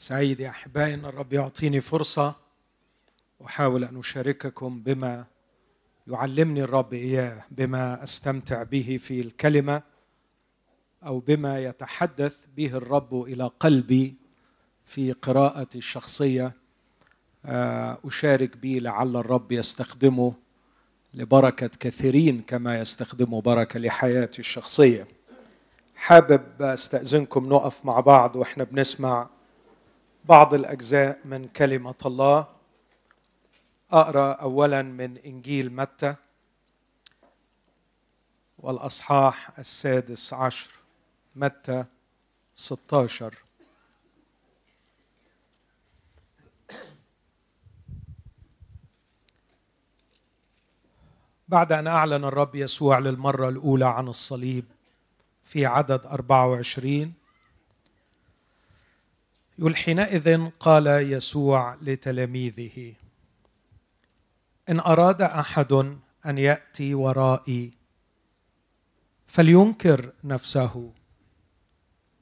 سعيد يا احبائي ان الرب يعطيني فرصة أحاول أن أشارككم بما يعلمني الرب إياه بما أستمتع به في الكلمة أو بما يتحدث به الرب إلى قلبي في قراءتي الشخصية. آه، أشارك به لعل الرب يستخدمه لبركة كثيرين كما يستخدمه بركة لحياتي الشخصية. حابب أستأذنكم نقف مع بعض وإحنا بنسمع بعض الأجزاء من كلمة الله. أقرأ اولا من إنجيل متى؟ والأصحاح السادس عشر. متى؟ 16 بعد أن أعلن الرب يسوع للمرة الأولى عن الصليب في عدد 24 يقول حينئذ قال يسوع لتلاميذه إن أراد أحد أن يأتي ورائي فلينكر نفسه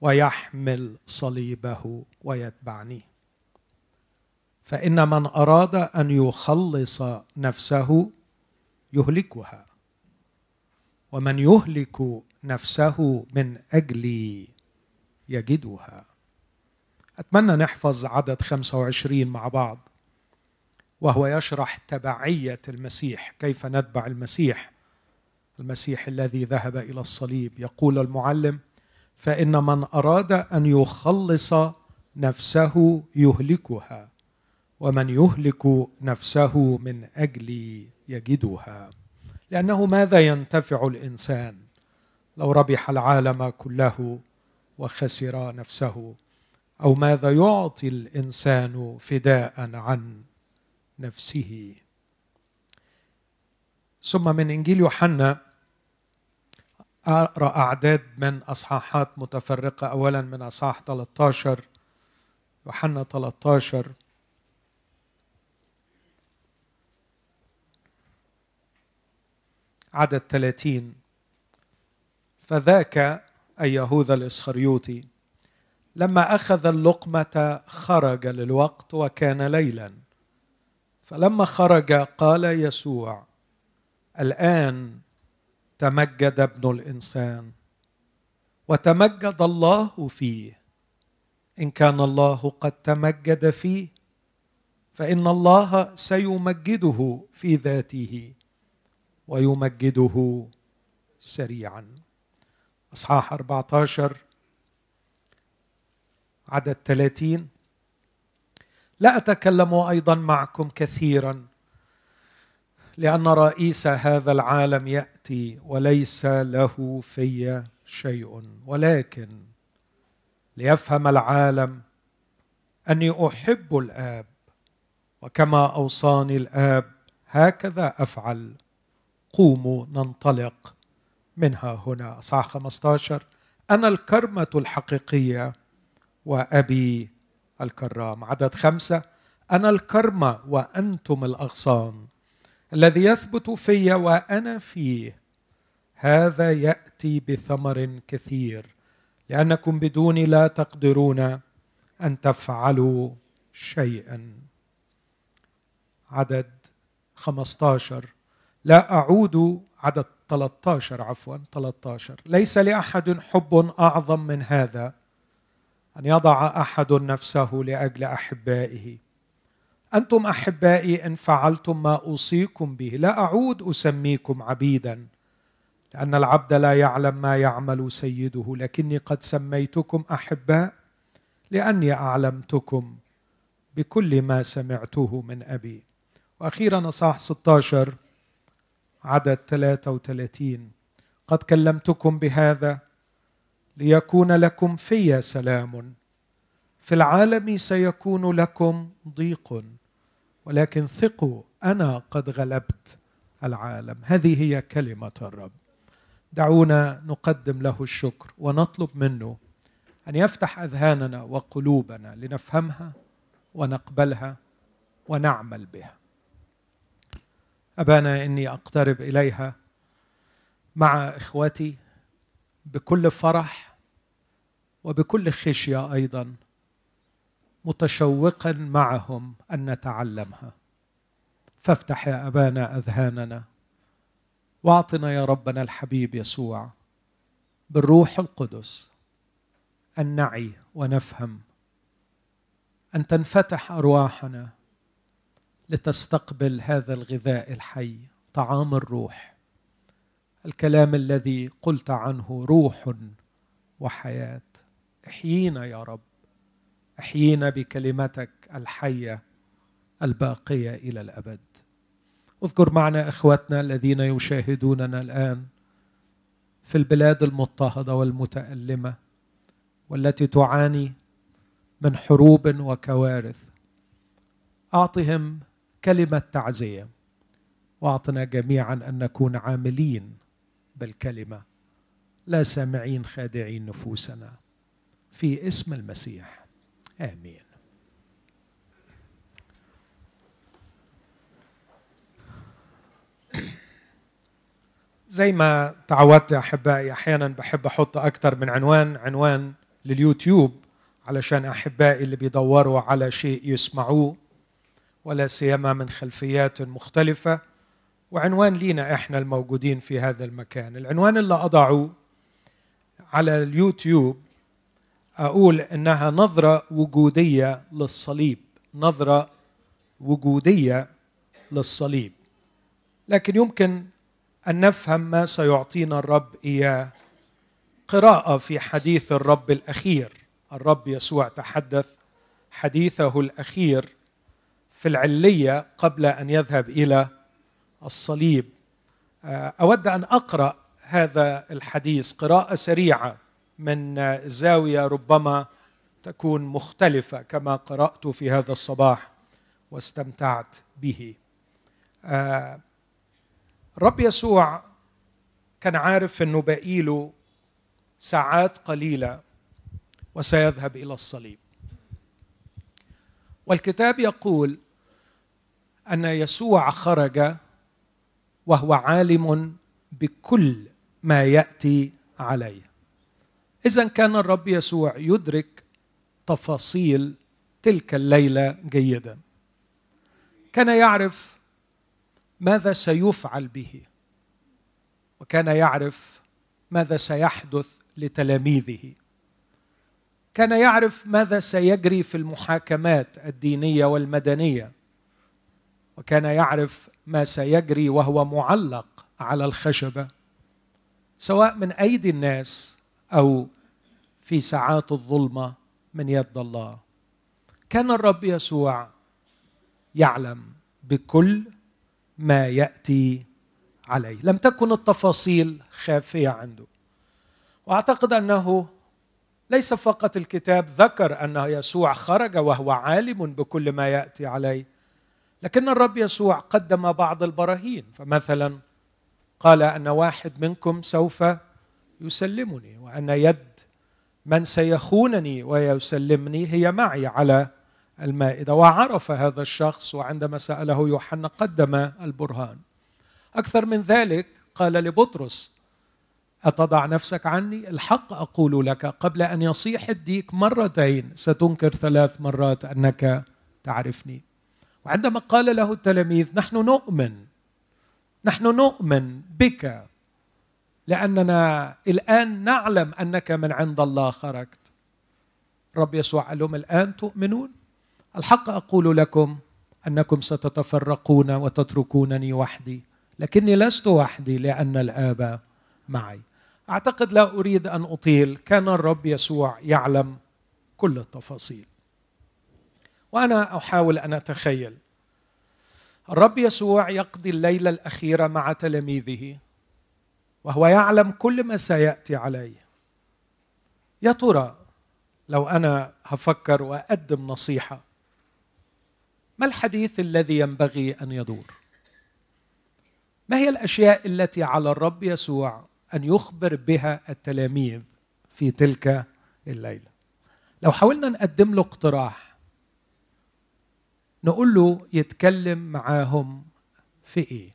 ويحمل صليبه ويتبعني. فإن من أراد أن يخلص نفسه يهلكها ومن يهلك نفسه من أجلي يجدها. أتمنى نحفظ عدد 25 مع بعض. وهو يشرح تبعية المسيح كيف نتبع المسيح؟ المسيح الذي ذهب إلى الصليب. يقول المعلم فإن من أراد أن يخلص نفسه يهلكها ومن يهلك نفسه من اجلي يجدها. لأنه ماذا ينتفع الإنسان لو ربح العالم كله وخسر نفسه؟ أو ماذا يعطي الإنسان فداء عن نفسه. ثم من إنجيل يوحنا أقرأ أعداد من أصحاحات متفرقة. اولا من أصحاح 13 يوحنا 13 عدد 30 فذاك أي يهوذا الإسخريوطي. لما أخذ اللقمة خرج للوقت وكان ليلا. فلما خرج قال يسوع الآن تمجد ابن الإنسان. وتمجد الله فيه. إن كان الله قد تمجد فيه فإن الله سيمجده في ذاته ويمجده سريعا. أصحاح 14 عدد 30 لا أتكلم أيضا معكم كثيرا لأن رئيس هذا العالم يأتي وليس له في شيء. ولكن ليفهم العالم أني أحب الآب وكما أوصاني الآب هكذا أفعل. قوموا ننطلق منها هنا. صح 15 أنا الكرمة الحقيقية. وأبي الكرام. عدد خمسة. أنا الكرمة وأنتم الأغصان. الذي يثبت في وأنا فيه. هذا يأتي بثمر كثير. لأنكم بدوني لا تقدرون أن تفعلوا شيئا. عدد 15 لا أعود عدد 13 عفوا 13 ليس لأحد حب أعظم من هذا. أن يضع أحد نفسه لأجل أحبائه. أنتم أحبائي إن فعلتم ما أوصيكم به. لا أعود أسميكم عبيدا لأن العبد لا يعلم ما يعمل سيده لكني قد سميتكم أحباء لأني أعلمتكم بكل ما سمعته من أبي. وأخيرا صح 16 عدد 33 قد كلمتكم بهذا ليكون لكم في سلام. في العالم سيكون لكم ضيق ولكن ثقوا أنا قد غلبت العالم. هذه هي كلمة الرب. دعونا نقدم له الشكر ونطلب منه أن يفتح أذهاننا وقلوبنا لنفهمها ونقبلها ونعمل بها. أبانا إني أقترب إليها مع إخوتي بكل فرح وبكل خشية أيضا متشوقا معهم أن نتعلمها. فافتح يا أبانا أذهاننا وأعطنا يا ربنا الحبيب يسوع بالروح القدس أن نعي ونفهم أن تنفتح أرواحنا لتستقبل هذا الغذاء الحي طعام الروح. الكلام الذي قلت عنه روح وحياة. أحيينا يا رب. أحيينا بكلمتك الحية الباقية إلى الأبد. اذكر معنا إخوتنا الذين يشاهدوننا الآن في البلاد المضطهدة والمتألمة والتي تعاني من حروب وكوارث. أعطهم كلمة تعزية وأعطنا جميعا أن نكون عاملين بالكلمة لا سامعين خادعين نفوسنا. في اسم المسيح. آمين. زي ما تعودت يا أحبائي أحيانا بحب أحط أكثر من عنوان عنوان لليوتيوب علشان أحبائي اللي بيدوروا على شيء يسمعوه ولا سيما من خلفيات مختلفة وعنوان لينا إحنا الموجودين في هذا المكان. العنوان اللي أضعه على اليوتيوب أقول إنها نظرة وجودية للصليب. نظرة وجودية للصليب. لكن يمكن أن نفهم ما سيعطينا الرب اياه قراءة في حديث الرب الأخير. الرب يسوع تحدث حديثه الأخير في العلية قبل أن يذهب إلى الصليب. آه، أود أن أقرأ هذا الحديث قراءة سريعة. من زاوية ربما تكون مختلفة كما قرأت في هذا الصباح واستمتعت به. آه، الرب يسوع كان عارف أنه باقي له ساعات قليلة وسيذهب إلى الصليب. والكتاب يقول أن يسوع خرج وهو عالم بكل ما يأتي عليه. اذا كان الرب يسوع يدرك تفاصيل تلك الليلة جيدا. كان يعرف ماذا سيفعل به وكان يعرف ماذا سيحدث لتلاميذه. كان يعرف ماذا سيجري في المحاكمات الدينية والمدنية وكان يعرف ما سيجري وهو معلق على الخشبة سواء من أيدي الناس أو في ساعات الظلمة من يد الله. كان الرب يسوع يعلم بكل ما يأتي عليه. لم تكن التفاصيل خافية عنده. وأعتقد أنه ليس فقط الكتاب ذكر أن يسوع خرج وهو عالم بكل ما يأتي عليه لكن الرب يسوع قدم بعض البراهين. فمثلا قال أن واحد منكم سوف يسلمني وأن يد من سيخونني ويسلمني هي معي على المائدة. وعرف هذا الشخص وعندما سأله يوحنا قدم البرهان. أكثر من ذلك قال لبطرس أتضع نفسك عني؟ الحق أقول لك قبل أن يصيح الديك مرتين ستنكر ثلاث مرات أنك تعرفني. وعندما قال له التلاميذ نحن نؤمن نحن نؤمن بك لأننا الآن نعلم أنك من عند الله خرجت. رب يسوع قال لهم الآن تؤمنون؟ الحق أقول لكم أنكم ستتفرقون وتتركونني وحدي لكني لست وحدي لأن الآب معي. أعتقد لا أريد أن أطيل كان الرب يسوع يعلم كل التفاصيل. وأنا أحاول أن أتخيل الرب يسوع يقضي الليلة الأخيرة مع تلاميذه. وهو يعلم كل ما سيأتي عليه. يا ترى لو أنا هفكر وأقدم نصيحة ما الحديث الذي ينبغي أن يدور؟ ما هي الأشياء التي على الرب يسوع أن يخبر بها التلاميذ في تلك الليلة؟ لو حاولنا نقدم له اقتراح نقول له يتكلم معاهم في إيه؟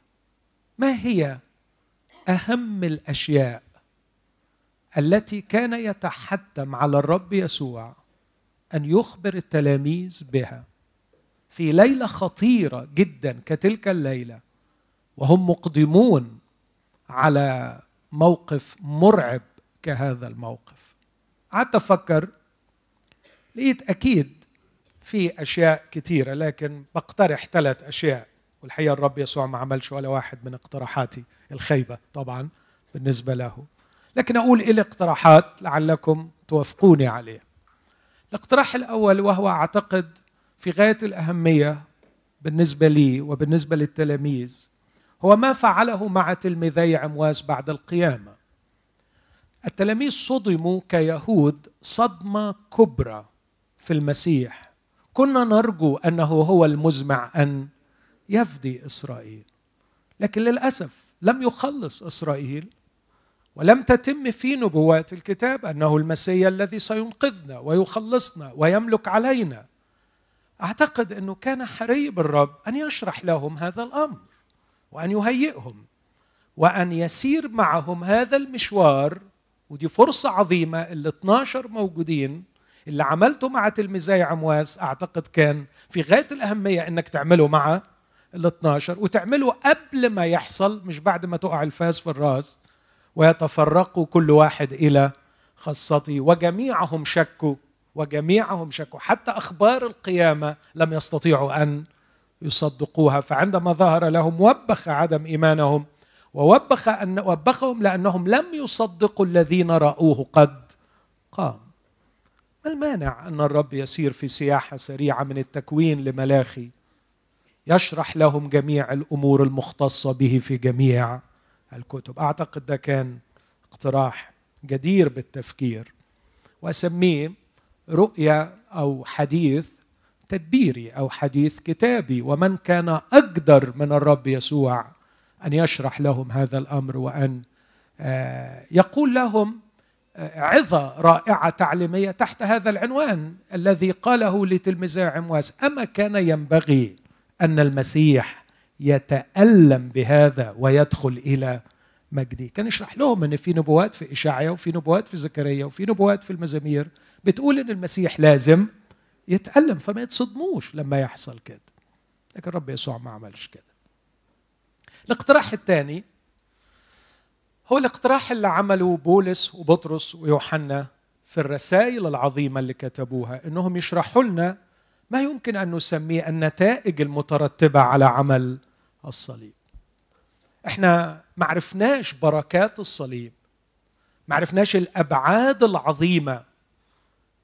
ما هي أهم الأشياء التي كان يتحتم على الرب يسوع أن يخبر التلاميذ بها في ليلة خطيرة جدا كتلك الليلة وهم مقدمون على موقف مرعب كهذا الموقف. قعدت أفكر لقيت أكيد في أشياء كثيره لكن بقترح ثلاث أشياء والحقيقة الرب يسوع ما عملش ولا واحد من اقتراحاتي. الخيبة طبعا بالنسبة له. لكن أقول إلى اقتراحات لعلكم توافقوني عليه. الاقتراح الأول وهو أعتقد في غاية الأهمية بالنسبة لي وبالنسبة للتلاميذ هو ما فعله مع تلميذي عمواس بعد القيامة. التلاميذ صدموا كيهود صدمة كبرى في المسيح. كنا نرجو أنه هو المزمع أن يفدي إسرائيل. لكن للأسف لم يخلص إسرائيل ولم تتم في نبوات الكتاب أنه المسيا الذي سينقذنا ويخلصنا ويملك علينا. أعتقد أنه كان حري بالرب أن يشرح لهم هذا الأمر وأن يهيئهم وأن يسير معهم هذا المشوار. ودي فرصة عظيمة اللي 12 موجودين اللي عملته مع تلميذي عمواس أعتقد كان في غاية الأهمية إنك تعمله مع ال 12 وتعمله قبل ما يحصل مش بعد ما تقع الفاس في الراس ويتفرقوا كل واحد إلى خاصته وجميعهم شكوا وجميعهم شكوا. حتى أخبار القيامة لم يستطيعوا أن يصدقوها. فعندما ظهر لهم وبخ عدم إيمانهم ووبخ ان وبخهم لأنهم لم يصدقوا الذين رأوه قد قام. ما المانع أن الرب يسير في سياحة سريعة من التكوين لملاخي يشرح لهم جميع الأمور المختصة به في جميع الكتب. أعتقد ده كان اقتراح جدير بالتفكير. وأسميه رؤيه أو حديث تدبيري أو حديث كتابي. ومن كان أقدر من الرب يسوع أن يشرح لهم هذا الأمر وأن آه، يقول لهم آه، عظة رائعة تعليمية تحت هذا العنوان الذي قاله لتلميذي عمواس. أما كان ينبغي أن المسيح يتألم بهذا ويدخل إلى مجده كان يشرح لهم إن في نبوات في إشعيا وفي نبوات في زكريا وفي نبوات في المزامير. بتقول إن المسيح لازم يتألم فما يتصدموش لما يحصل كده. لكن الرب يسوع ما عملش كده. الاقتراح الثاني هو الاقتراح اللي عمله بولس وبطرس ويوحنا في الرسائل العظيمة اللي كتبوها إنهم يشرحوا لنا ما يمكن أن نسميه النتائج المترتبة على عمل الصليب. إحنا ما عرفناش بركات الصليب. ما عرفناش الأبعاد العظيمة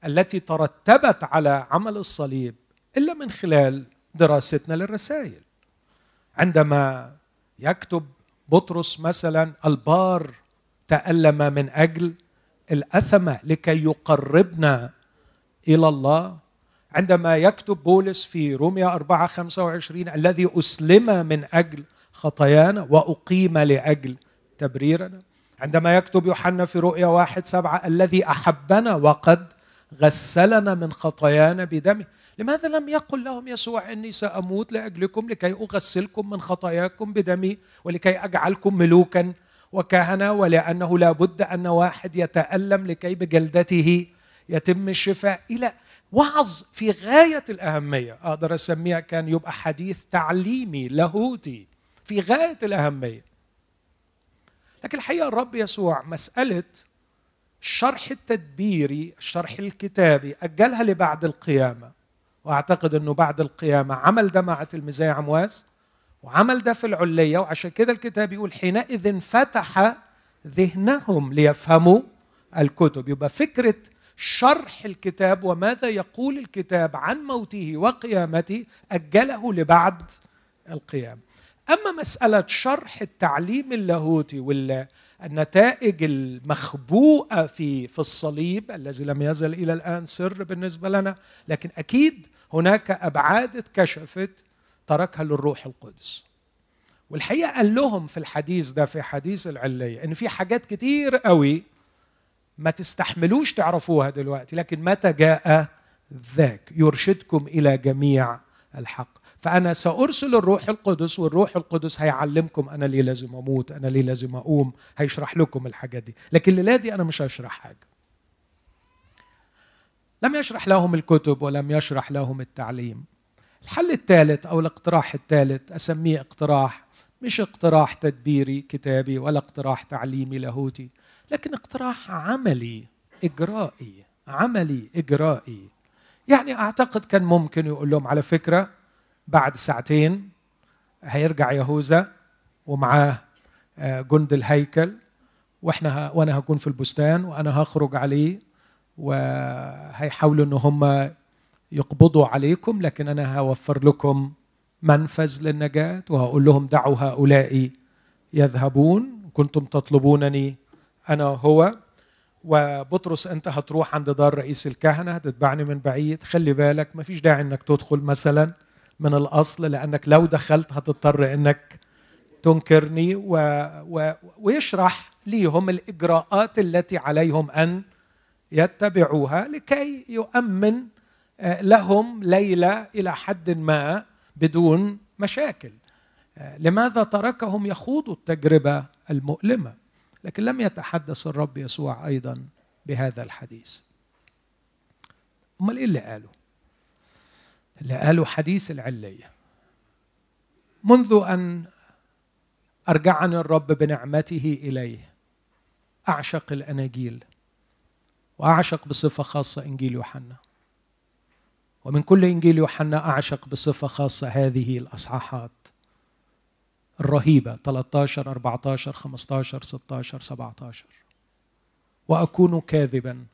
التي ترتبت على عمل الصليب إلا من خلال دراستنا للرسائل. عندما يكتب بطرس مثلا البار تألم من أجل الأثمة لكي يقربنا إلى الله عندما يكتب بولس في روميا 4 25 الذي أسلم من أجل خطايانا وأقيم لأجل تبريرنا. عندما يكتب يوحنا في رؤيا واحد سبعة الذي أحبنا وقد غسلنا من خطايانا بدمه. لماذا لم يقل لهم يسوع إني سأموت لأجلكم لكي أغسلكم من خطاياكم بدمي ولكي أجعلكم ملوكا وكهنة ولأنه لا بد أن واحد يتألم لكي بجلدته يتم الشفاء إلى وعظ في غاية الأهمية أقدر أسميها كان يبقى حديث تعليمي لاهوتي في غاية الأهمية. لكن الحقيقة الرب يسوع مسألة الشرح التدبيري الشرح الكتابي أجلها لبعد القيامة. وأعتقد إنه بعد القيامة عمل ده مع تلميذي عمواس وعمل ده في العلية وعشان كده الكتاب يقول حينئذ فتح ذهنهم ليفهموا الكتب. يبقى فكرة شرح الكتاب وماذا يقول الكتاب عن موته وقيامته أجله لبعد القيامه أما مسألة شرح التعليم اللاهوتي والنتائج المخبوءة في في الصليب الذي لم يزل إلى الآن سر بالنسبة لنا لكن أكيد هناك أبعاد اتكشفت تركها للروح القدس. والحقيقة قال لهم في الحديث ده في حديث العلية إن في حاجات كتير قوي ما تستحملوش تعرفوها دلوقتي لكن متى جاء ذاك؟ يرشدكم إلى جميع الحق. فأنا سأرسل الروح القدس والروح القدس هيعلمكم أنا ليه لازم أموت أنا ليه لازم أقوم هيشرح لكم الحاجات دي. لكن الليلة دي أنا مش هشرح حاجة. لم يشرح لهم الكتب ولم يشرح لهم التعليم. الحل الثالث أو الاقتراح الثالث أسميه اقتراح مش اقتراح تدبيري كتابي ولا اقتراح تعليمي لاهوتي لكن اقتراح عملي إجرائي عملي إجرائي. يعني أعتقد كان ممكن يقول لهم على فكرة بعد ساعتين هيرجع يهوذا ومعاه آه، جند الهيكل وإحنا وأنا هكون في البستان وأنا هخرج عليه وهيحاولوا إن هم يقبضوا عليكم لكن أنا هوفر لكم منفذ للنجاة وهقول لهم دعوا هؤلاء يذهبون كنتم تطلبونني أنا هو وبطرس أنت هتروح عند دار رئيس الكهنة هتتبعني من بعيد. خلي بالك ما فيش داعي إنك تدخل مثلا من الأصل لأنك لو دخلت هتضطر إنك تنكرني و... و... ويشرح ليهم الإجراءات التي عليهم أن يتبعوها لكي يؤمن آه، لهم ليلة إلى حد ما بدون مشاكل. آه، لماذا تركهم يخوضوا التجربة المؤلمة؟ لكن لم يتحدث الرب يسوع أيضا بهذا الحديث. أمال إيه اللي قاله؟ اللي قاله حديث العلية. منذ أن أرجعني الرب بنعمته إليه أعشق الأناجيل وأعشق بصفة خاصة إنجيل يوحنا. ومن كل إنجيل يوحنا أعشق بصفة خاصة هذه الأصحاحات. الرهيبة. 13 14 15 16 17 وأكون كاذبا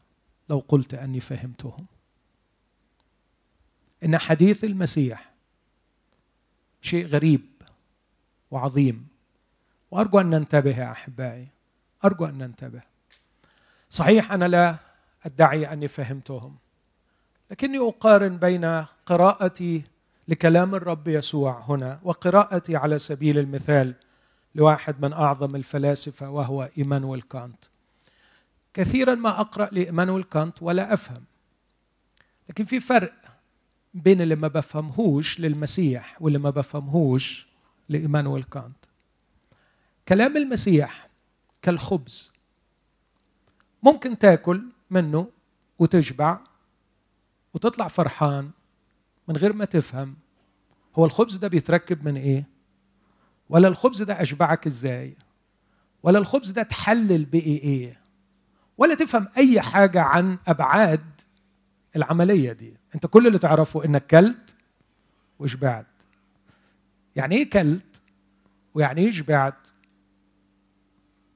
لو قلت أني فهمتهم. إن حديث المسيح شيء غريب وعظيم. وأرجو أن ننتبه يا أحبائي. أرجو أن ننتبه. صحيح أنا لا أدعي أني فهمتهم. لكني أقارن بين قراءتي لكلام الرب يسوع هنا وقراءتي على سبيل المثال لواحد من أعظم الفلاسفة وهو إيمانويل كانت. كثيرا ما أقرأ لإيمانويل كانت ولا أفهم لكن في فرق بين اللي ما بفهمهوش للمسيح واللي ما بفهمهوش لإيمانويل كانت. كلام المسيح كالخبز ممكن تاكل منه وتشبع وتطلع فرحان من غير ما تفهم هو الخبز ده بيتركب من إيه؟ ولا الخبز ده أشبعك إزاي؟ ولا الخبز ده تحلل بإيه؟ إيه؟ ولا تفهم أي حاجة عن أبعاد العملية دي. أنت كل اللي تعرفه إنك كلت وشبعت يعني إيه كلت ويعني إيه شبعت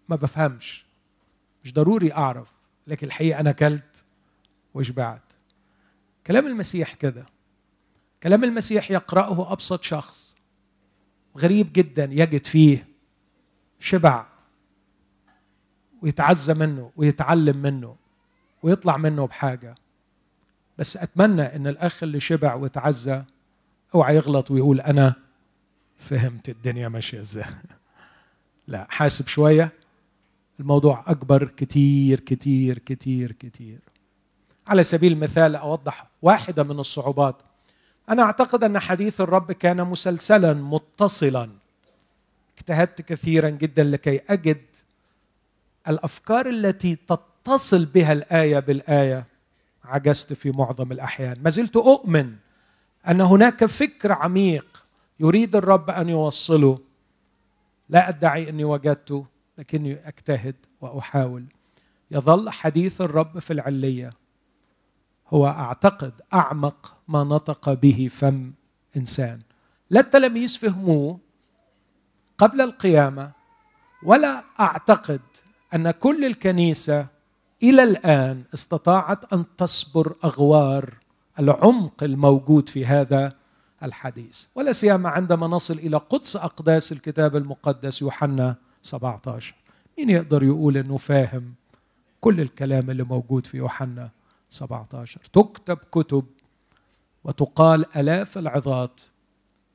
ما بفهمش. مش ضروري أعرف لكن الحقيقة أنا كلت وشبعت كلام المسيح كده. كلام المسيح يقرأه أبسط شخص. غريب جدا يجد فيه شبع ويتعزى منه ويتعلم منه ويطلع منه بحاجة. بس أتمنى إن الأخ اللي شبع وتعزى أوعى يغلط ويقول أنا فهمت الدنيا ماشية إزاي. لا حاسب شوية. الموضوع أكبر كتير كتير كتير كتير. على سبيل المثال أوضح واحدة من الصعوبات. أنا أعتقد أن حديث الرب كان مسلسلا متصلا. اجتهدت كثيرا جدا لكي أجد الأفكار التي تتصل بها الآية بالآية. عجزت في معظم الأحيان. ما زلت أؤمن أن هناك فكر عميق يريد الرب أن يوصله. لا أدعي أني وجدته لكني أجتهد وأحاول. يظل حديث الرب في العلية. هو أعتقد أعمق ما نطق به فم إنسان. لا التلاميذ فهموه قبل القيامة ولا أعتقد أن كل الكنيسة إلى الآن استطاعت أن تصبر أغوار العمق الموجود في هذا الحديث. ولا سيما عندما نصل إلى قدس أقداس الكتاب المقدس يوحنا 17 مين يقدر يقول إنه فاهم كل الكلام اللي موجود في يوحنا؟ 17 تكتب كتب وتقال آلاف العظات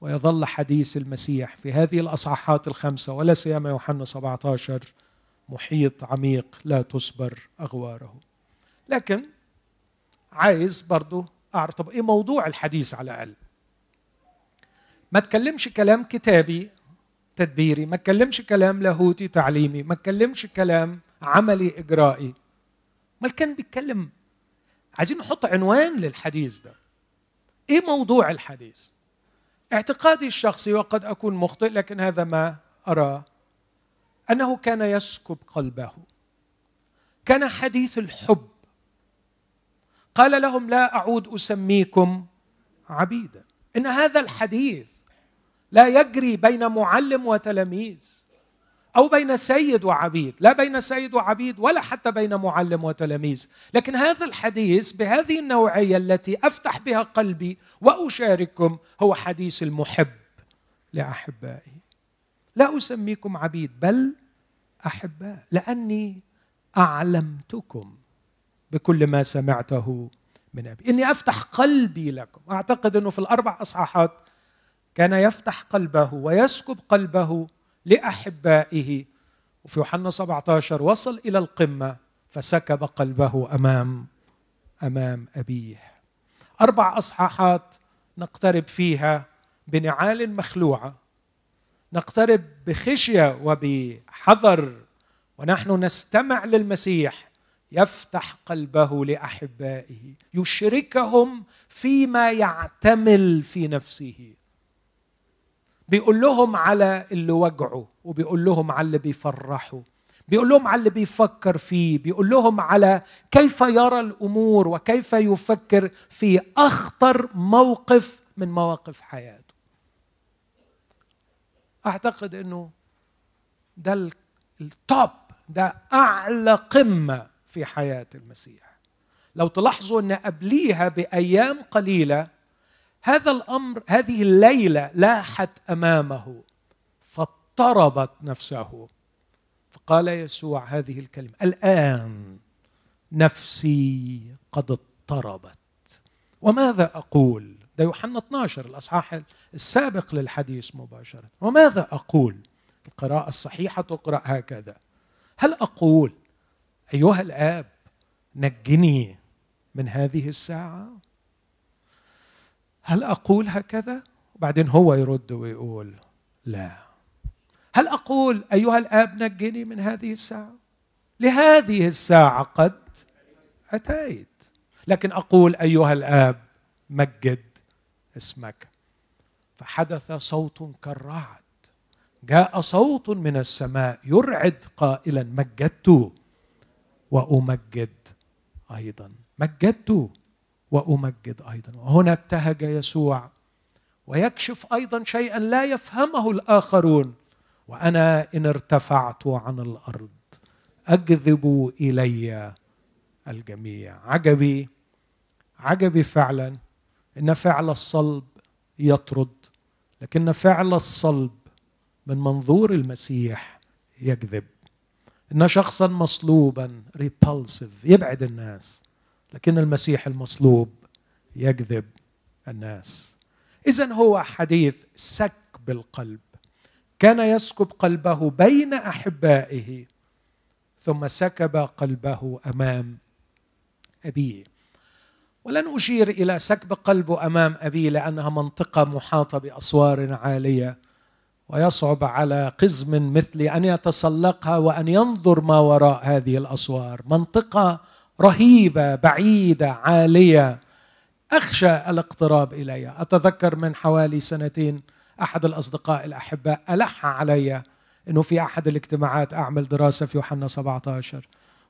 ويظل حديث المسيح في هذه الأصحاحات الخمسة ولا سيما يوحنا 17 محيط عميق لا تصبر أغواره. لكن عايز برضو أعرف طب إيه موضوع الحديث على الأقل؟ ما تكلمش كلام كتابي تدبيري ما تكلمش كلام لاهوتي تعليمي ما تكلمش كلام عملي إجرائي. ما كان بيتكلم عايزين نحط عنوان للحديث ده. إيه موضوع الحديث؟ اعتقادي الشخصي وقد أكون مخطئ لكن هذا ما اراه أنه كان يسكب قلبه. كان حديث الحب. قال لهم لا أعود أسميكم عبيدا. إن هذا الحديث لا يجري بين معلم وتلاميذ. أو بين سيد وعبيد. لا بين سيد وعبيد ولا حتى بين معلم وتلاميذ. لكن هذا الحديث بهذه النوعية التي أفتح بها قلبي وأشارككم هو حديث المحب. لاحبائه لا أسميكم عبيد بل أحباء. لأني أعلمتكم بكل ما سمعته من أبي. إني أفتح قلبي لكم. أعتقد إنه في الأربع أصحاحات كان يفتح قلبه ويسكب قلبه لأحبائه. وفي يوحنا 17 وصل إلى القمة فسكب قلبه أمام أمام أبيه. أربع أصحاحات نقترب فيها بنعال مخلوعة. نقترب بخشية وبحذر. ونحن نستمع للمسيح يفتح قلبه لأحبائه يشركهم فيما يعتمل في نفسه. بيقول لهم على اللي وجعه وبيقول لهم على اللي بيفرحه بيقول لهم على اللي بيفكر فيه. بيقول لهم على كيف يرى الأمور وكيف يفكر في أخطر موقف من مواقف حياته. أعتقد إنه ده التوب ده أعلى قمة في حياة المسيح. لو تلاحظوا إن قبليها بأيام قليلة هذا الأمر هذه الليلة لاحت أمامه فاضطربت نفسه. فقال يسوع هذه الكلمة الآن نفسي قد اضطربت. وماذا أقول؟ ده يوحنا 12 الأصحاح السابق للحديث مباشرة. وماذا أقول؟ القراءة الصحيحة تقرأ هكذا. هل أقول أيها الآب نجني من هذه الساعة؟ هل أقول هكذا؟ وبعدين هو يرد ويقول لا. هل أقول أيها الآب نجني من هذه الساعة؟ لهذه الساعة قد أتيت. لكن أقول أيها الآب مجد اسمك. فحدث صوت كالرعد. جاء صوت من السماء يرعد قائلا مجدت وأمجد أيضا. مجدت. وأمجد أيضا. وهنا ابتهج يسوع ويكشف أيضا شيئا لا يفهمه الآخرون. وأنا إن ارتفعت عن الأرض اجذب إلي الجميع. عجبي عجبي فعلا إن فعل الصلب يطرد لكن فعل الصلب من منظور المسيح يجذب إن شخصا مصلوبا repulsive يبعد الناس. لكن المسيح المصلوب يجذب الناس. اذا هو حديث سكب القلب كان يسكب قلبه بين أحبائه ثم سكب قلبه أمام أبيه. ولن أشير إلى سكب قلبه أمام أبيه لأنها منطقة محاطة بأسوار عالية ويصعب على قزم مثلي أن يتسلقها وأن ينظر ما وراء هذه الأسوار. منطقة رهيبة بعيدة عالية. أخشى الاقتراب اليها أتذكر من حوالي سنتين أحد الأصدقاء الأحباء ألح علي إنه في أحد الاجتماعات أعمل دراسة في يوحنا 17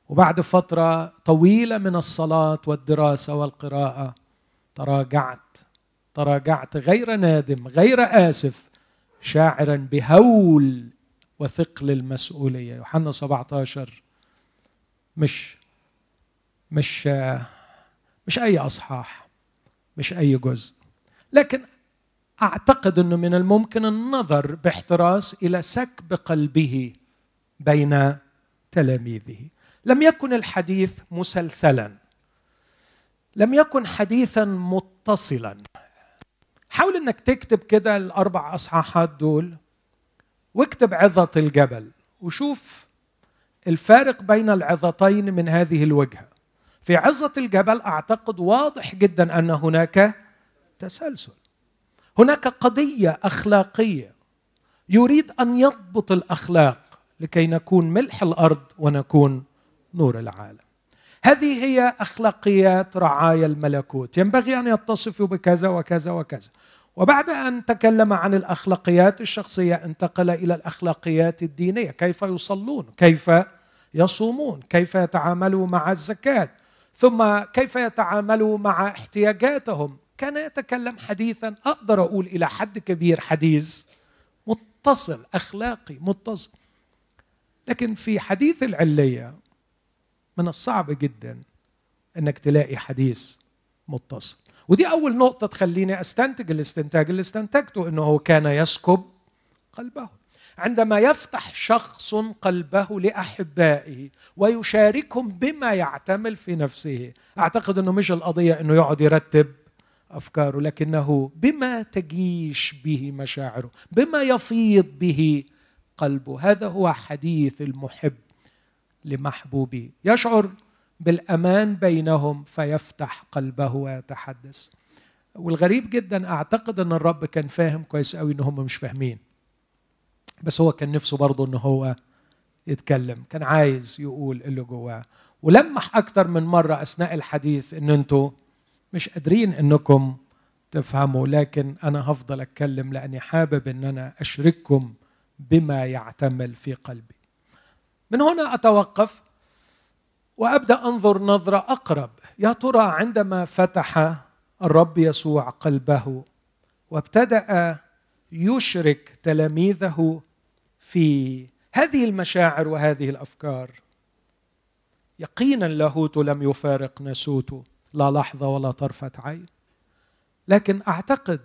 وبعد فترة طويلة من الصلاة والدراسة والقراءة تراجعت. تراجعت غير نادم غير آسف شاعرا بهول وثقل المسؤولية. يوحنا 17 مش مش مش أي أصحاح مش أي جزء. لكن أعتقد إنه من الممكن النظر باحتراس إلى سكب قلبه بين تلاميذه. لم يكن الحديث مسلسلا. لم يكن حديثا متصلا. حاول إنك تكتب كده الأربع أصحاحات دول واكتب عظة الجبل وشوف الفارق بين العظتين من هذه الوجهة. في عظة الجبل أعتقد واضح جدا أن هناك تسلسل. هناك قضية أخلاقية يريد أن يضبط الأخلاق لكي نكون ملح الأرض ونكون نور العالم. هذه هي أخلاقيات رعايا الملكوت. ينبغي أن يتصفوا بكذا وكذا وكذا. وبعد أن تكلم عن الأخلاقيات الشخصية انتقل إلى الأخلاقيات الدينية. كيف يصلون؟ كيف يصومون؟ كيف يتعاملوا مع الزكاة؟ ثم كيف يتعاملوا مع احتياجاتهم؟ كان يتكلم حديثا أقدر أقول إلى حد كبير حديث متصل أخلاقي متصل. لكن في حديث العلية من الصعب جدا إنك تلاقي حديث متصل. ودي أول نقطة تخليني أستنتج الاستنتاج. اللي استنتجته إنه هو كان يسكب قلبه. عندما يفتح شخص قلبه لأحبائه ويشاركهم بما يعتمل في نفسه. أعتقد إنه مش القضية إنه يقعد يرتب أفكاره لكنه بما تجيش به مشاعره بما يفيض به قلبه. هذا هو حديث المحب لمحبوبه يشعر بالأمان بينهم فيفتح قلبه ويتحدث. والغريب جدا أعتقد إن الرب كان فاهم كويس قوي إن هم مش فاهمين. بس هو كان نفسه برضه ان هو يتكلم كان عايز يقول اللي جواه. ولمح أكتر من مرة أثناء الحديث إن أنتوا مش قادرين إنكم تفهموا لكن أنا هفضل أتكلم لأني حابب إن أنا أشرككم بما يعتمل في قلبي. من هنا أتوقف وأبدأ أنظر نظرة أقرب. يا ترى عندما فتح الرب يسوع قلبه وابتدأ يشرك تلاميذه في هذه المشاعر وهذه الأفكار. يقينا لاهوت لم يفارق ناسوته لا لحظة ولا طرفة عين. لكن أعتقد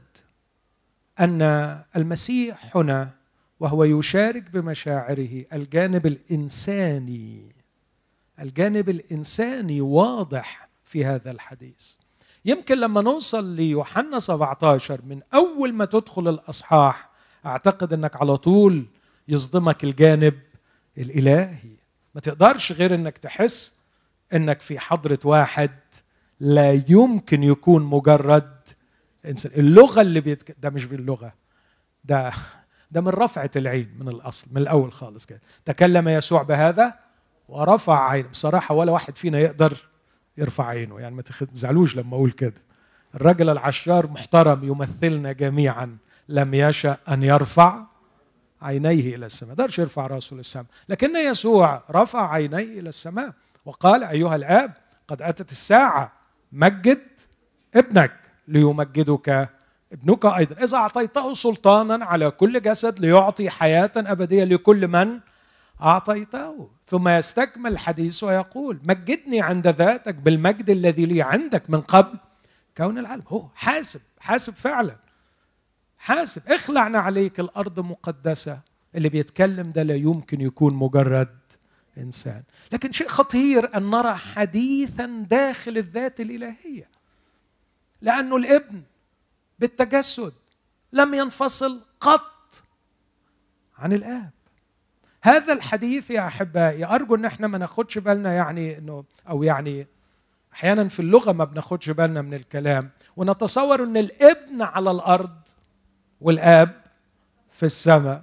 أن المسيح هنا وهو يشارك بمشاعره الجانب الإنساني الجانب الإنساني واضح في هذا الحديث. يمكن لما نوصل ليوحنا 17 من أول ما تدخل الأصحاح أعتقد إنك على طول يصدمك الجانب الإلهي. ما تقدرش غير إنك تحس إنك في حضرة واحد لا يمكن يكون مجرد إنسان. اللغة اللي بيتك... ده مش باللغة ده ده من رفعة العين من الأصل من الأول خالص كده. تكلم يسوع بهذا ورفع عينه. بصراحة ولا واحد فينا يقدر يرفع عينه يعني ما تزعلوش لما أقول كده. الرجل العشار محترم يمثلنا جميعا. لم يشأ أن يرفع عينيه إلى السماء. قدرش يرفع رأسه للسماء. لكن يسوع رفع عينيه إلى السماء وقال أيها الآب قد أتت الساعة مجد ابنك ليمجدك ابنك أيضا. إذا أعطيته سلطانا على كل جسد ليعطي حياة أبدية لكل من أعطيته. ثم يستكمل الحديث ويقول مجدني عند ذاتك بالمجد الذي لي عندك من قبل كون العالم. هو حاسب حاسب فعلا. حاسب. اخلعنا عليك الأرض مقدسة. اللي بيتكلم ده لا يمكن يكون مجرد إنسان. لكن شيء خطير أن نرى حديثا داخل الذات الإلهية. لأنه الابن بالتجسد لم ينفصل قط عن الآب. هذا الحديث يا أحبائي أرجو إن إحنا ما ناخدش بالنا يعني إنه أو يعني أحيانا في اللغة ما بناخدش بالنا من الكلام. ونتصور إن الابن على الأرض والآب في السماء.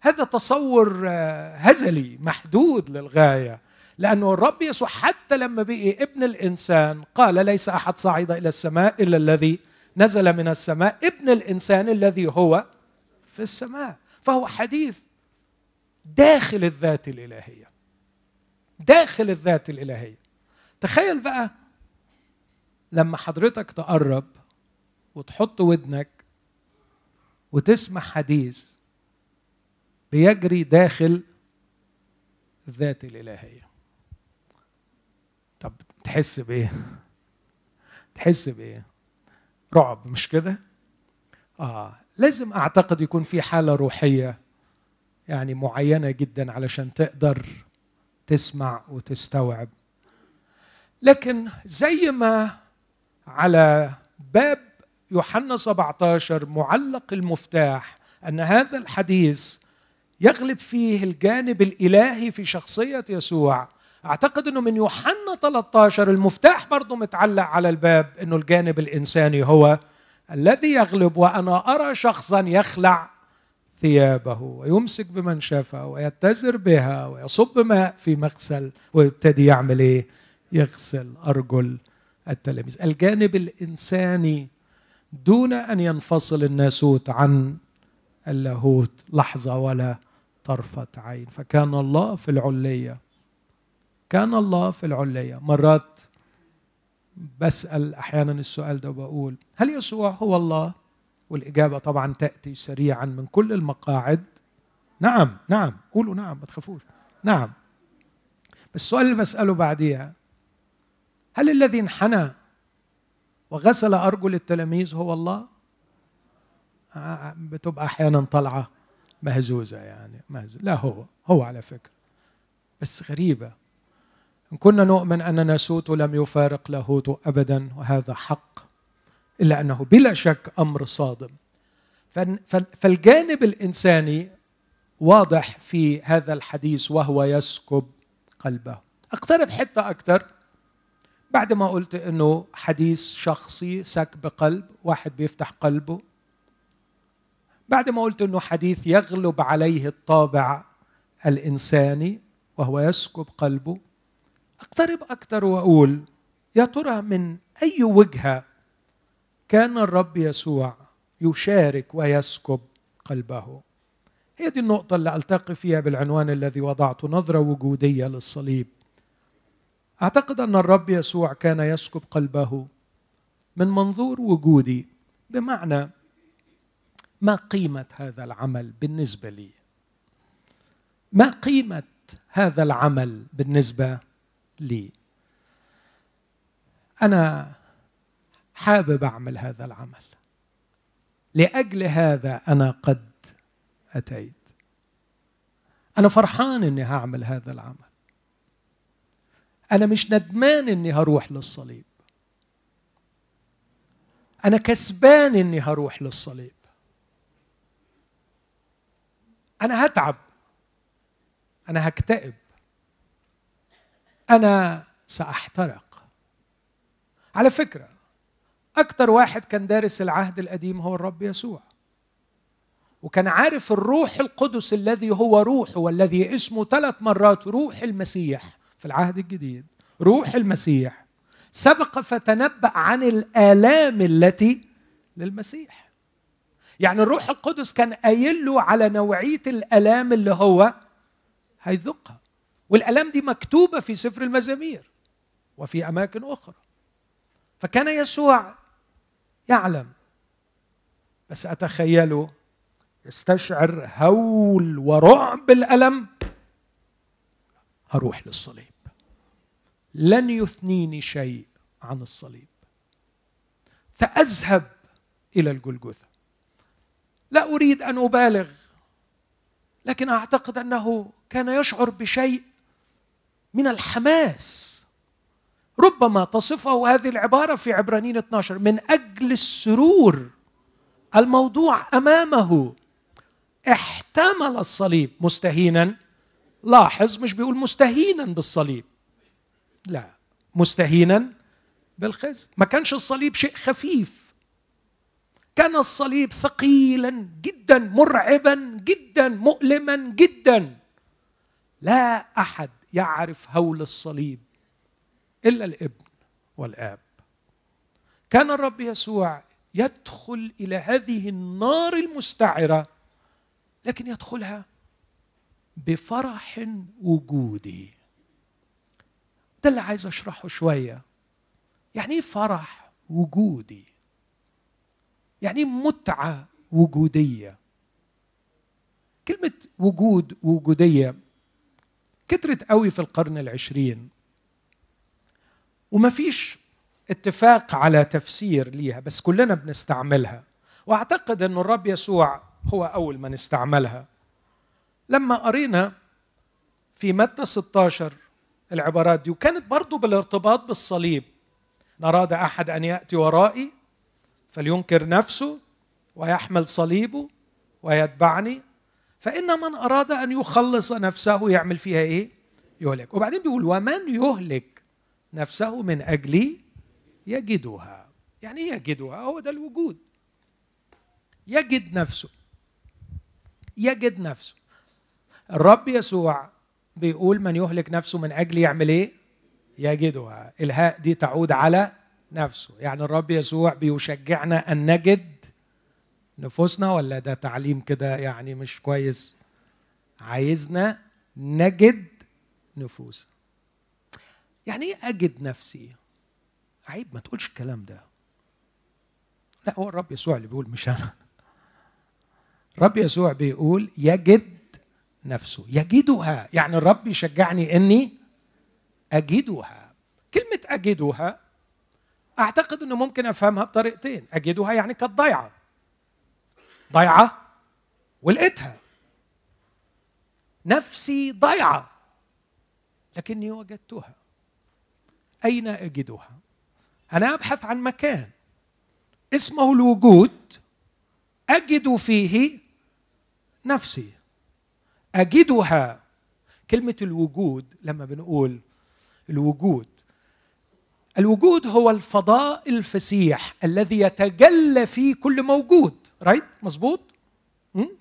هذا تصور آه، هزلي محدود للغاية لأنه الرب يسوع حتى لما بقي ابن الإنسان قال ليس أحد صعد إلى السماء إلا الذي نزل من السماء. ابن الإنسان الذي هو في السماء. فهو حديث داخل الذات الإلهية. داخل الذات الإلهية. تخيل بقى لما حضرتك تقرب وتحط ودنك وتسمع حديث بيجري داخل الذات الإلهية. طب تحس بإيه؟ تحس بإيه؟ رعب مش كده؟ آه لازم أعتقد يكون في حالة روحية يعني معينة جدا علشان تقدر تسمع وتستوعب. لكن زي ما على باب يوحنا 17 معلق المفتاح أن هذا الحديث يغلب فيه الجانب الإلهي في شخصية يسوع أعتقد إنه من يوحنا 13 المفتاح برضه متعلق على الباب إنه الجانب الإنساني هو الذي يغلب وأنا أرى شخصا يخلع ثيابه ويمسك بمنشفة ويتزر بها ويصب ماء في مغسل ويبتدي يعمل إيه؟ يغسل أرجل التلاميذ الجانب الإنساني دون أن ينفصل الناسوت عن اللاهوت. لحظة ولا طرفة عين. فكان الله في العلية. كان الله في العلية. مرات بسأل أحيانا السؤال ده وبقول هل يسوع هو الله؟ والإجابة طبعا تأتي سريعا من كل المقاعد. نعم نعم. قولوا نعم ما تخافوش. نعم. بس السؤال اللي بسأله بعديها هل الذي انحنى وغسل أرجل التلاميذ هو الله؟ آه، بتبقى أحيانا طالعه مهزوزة يعني مهزوزة. لا هو هو على فكرة. بس غريبة. إن كنا نؤمن ان ناسوت لم يفارق لاهوت ابدا وهذا حق إلا أنه بلا شك أمر صادم. فالجانب الإنساني واضح في هذا الحديث وهو يسكب قلبه. أقترب حتة أكثر بعد ما قلت إنه حديث شخصي سكب قلب واحد بيفتح قلبه. بعد ما قلت إنه حديث يغلب عليه الطابع الإنساني وهو يسكب قلبه أقترب أكثر وأقول يا ترى من أي وجهة كان الرب يسوع يشارك ويسكب قلبه؟ هي دي النقطة اللي ألتقي فيها بالعنوان الذي وضعته نظرة وجودية للصليب. أعتقد أن الرب يسوع كان يسكب قلبه من منظور وجودي بمعنى ما قيمة هذا العمل بالنسبة لي؟ ما قيمة هذا العمل بالنسبة لي؟ أنا حابب أعمل هذا العمل. لأجل هذا أنا قد أتيت. أنا فرحان إني هعمل هذا العمل. أنا مش ندمان إني هروح للصليب. أنا كسبان إني هروح للصليب. أنا هتعب. أنا هكتئب. أنا سأحترق. على فكرة أكثر واحد كان دارس العهد القديم هو الرب يسوع. وكان عارف الروح القدس الذي هو روحه والذي اسمه ثلاث مرات روح المسيح. في العهد الجديد. روح المسيح. سبق فتنبأ عن الآلام التي للمسيح. يعني الروح القدس كان قايل له على نوعية الآلام اللي هو هيذوقها. والآلام دي مكتوبة في سفر المزامير وفي أماكن أخرى. فكان يسوع يعلم. بس أتخيله يستشعر هول ورعب الألم؟ هروح للصليب. لن يثنيني شيء عن الصليب. فأذهب إلى الجلجثة. لا أريد أن أبالغ لكن أعتقد أنه كان يشعر بشيء من الحماس. ربما تصفه هذه العبارة في عبرانيين 12 من أجل السرور الموضوع أمامه احتمل الصليب مستهينا. لاحظ مش بيقول مستهينا بالصليب. لا. مستهينا بالخزي ما كانش الصليب شيء خفيف. كان الصليب ثقيلا جدا مرعبا جدا مؤلما جدا. لا أحد يعرف هول الصليب إلا الإبن والآب. كان الرب يسوع يدخل إلى هذه النار المستعرة لكن يدخلها بفرح وجودي ده اللي عايز أشرحه شوية. يعني إيه فرح وجودي؟ يعني إيه متعة وجودية؟ كلمة وجود وجودية كترت قوي في القرن العشرين. وما فيش اتفاق على تفسير ليها بس كلنا بنستعملها. وأعتقد ان الرب يسوع هو أول من استعملها. لما قرينا في متى 16 العبارات دي. وكانت برضو بالارتباط بالصليب. ان اراد أحد أن يأتي ورائي فلينكر نفسه ويحمل صليبه ويتبعني. فإن من أراد أن يخلص نفسه يعمل فيها إيه؟ يهلك. وبعدين بيقول ومن يهلك نفسه من أجلي يجدها. يعني إيه يجدها؟ هو ده الوجود. يجد نفسه. يجد نفسه. الرب يسوع بيقول من يهلك نفسه من أجل يعمل إيه؟ يجدها. الهاء دي تعود على نفسه. يعني الرب يسوع بيشجعنا أن نجد نفوسنا ولا ده تعليم كده يعني مش كويس؟ عايزنا نجد نفوسنا. يعني إيه أجد نفسي؟ عيب ما تقولش الكلام ده. لا هو الرب يسوع اللي بيقول مش أنا. الرب يسوع بيقول يجد نفسه. يجدها. يعني الرب يشجعني إني أجدها. كلمة أجدها أعتقد إنه ممكن أفهمها بطريقتين. أجدها يعني كانت ضيعه ضيعة ولقيتها. نفسي ضيعة لكني وجدتها. أين أجدها؟ أنا أبحث عن مكان. اسمه الوجود. أجد فيه نفسي. أجدها. كلمة الوجود لما بنقول الوجود الوجود هو الفضاء الفسيح الذي يتجلى فيه كل موجود رايت مظبوط؟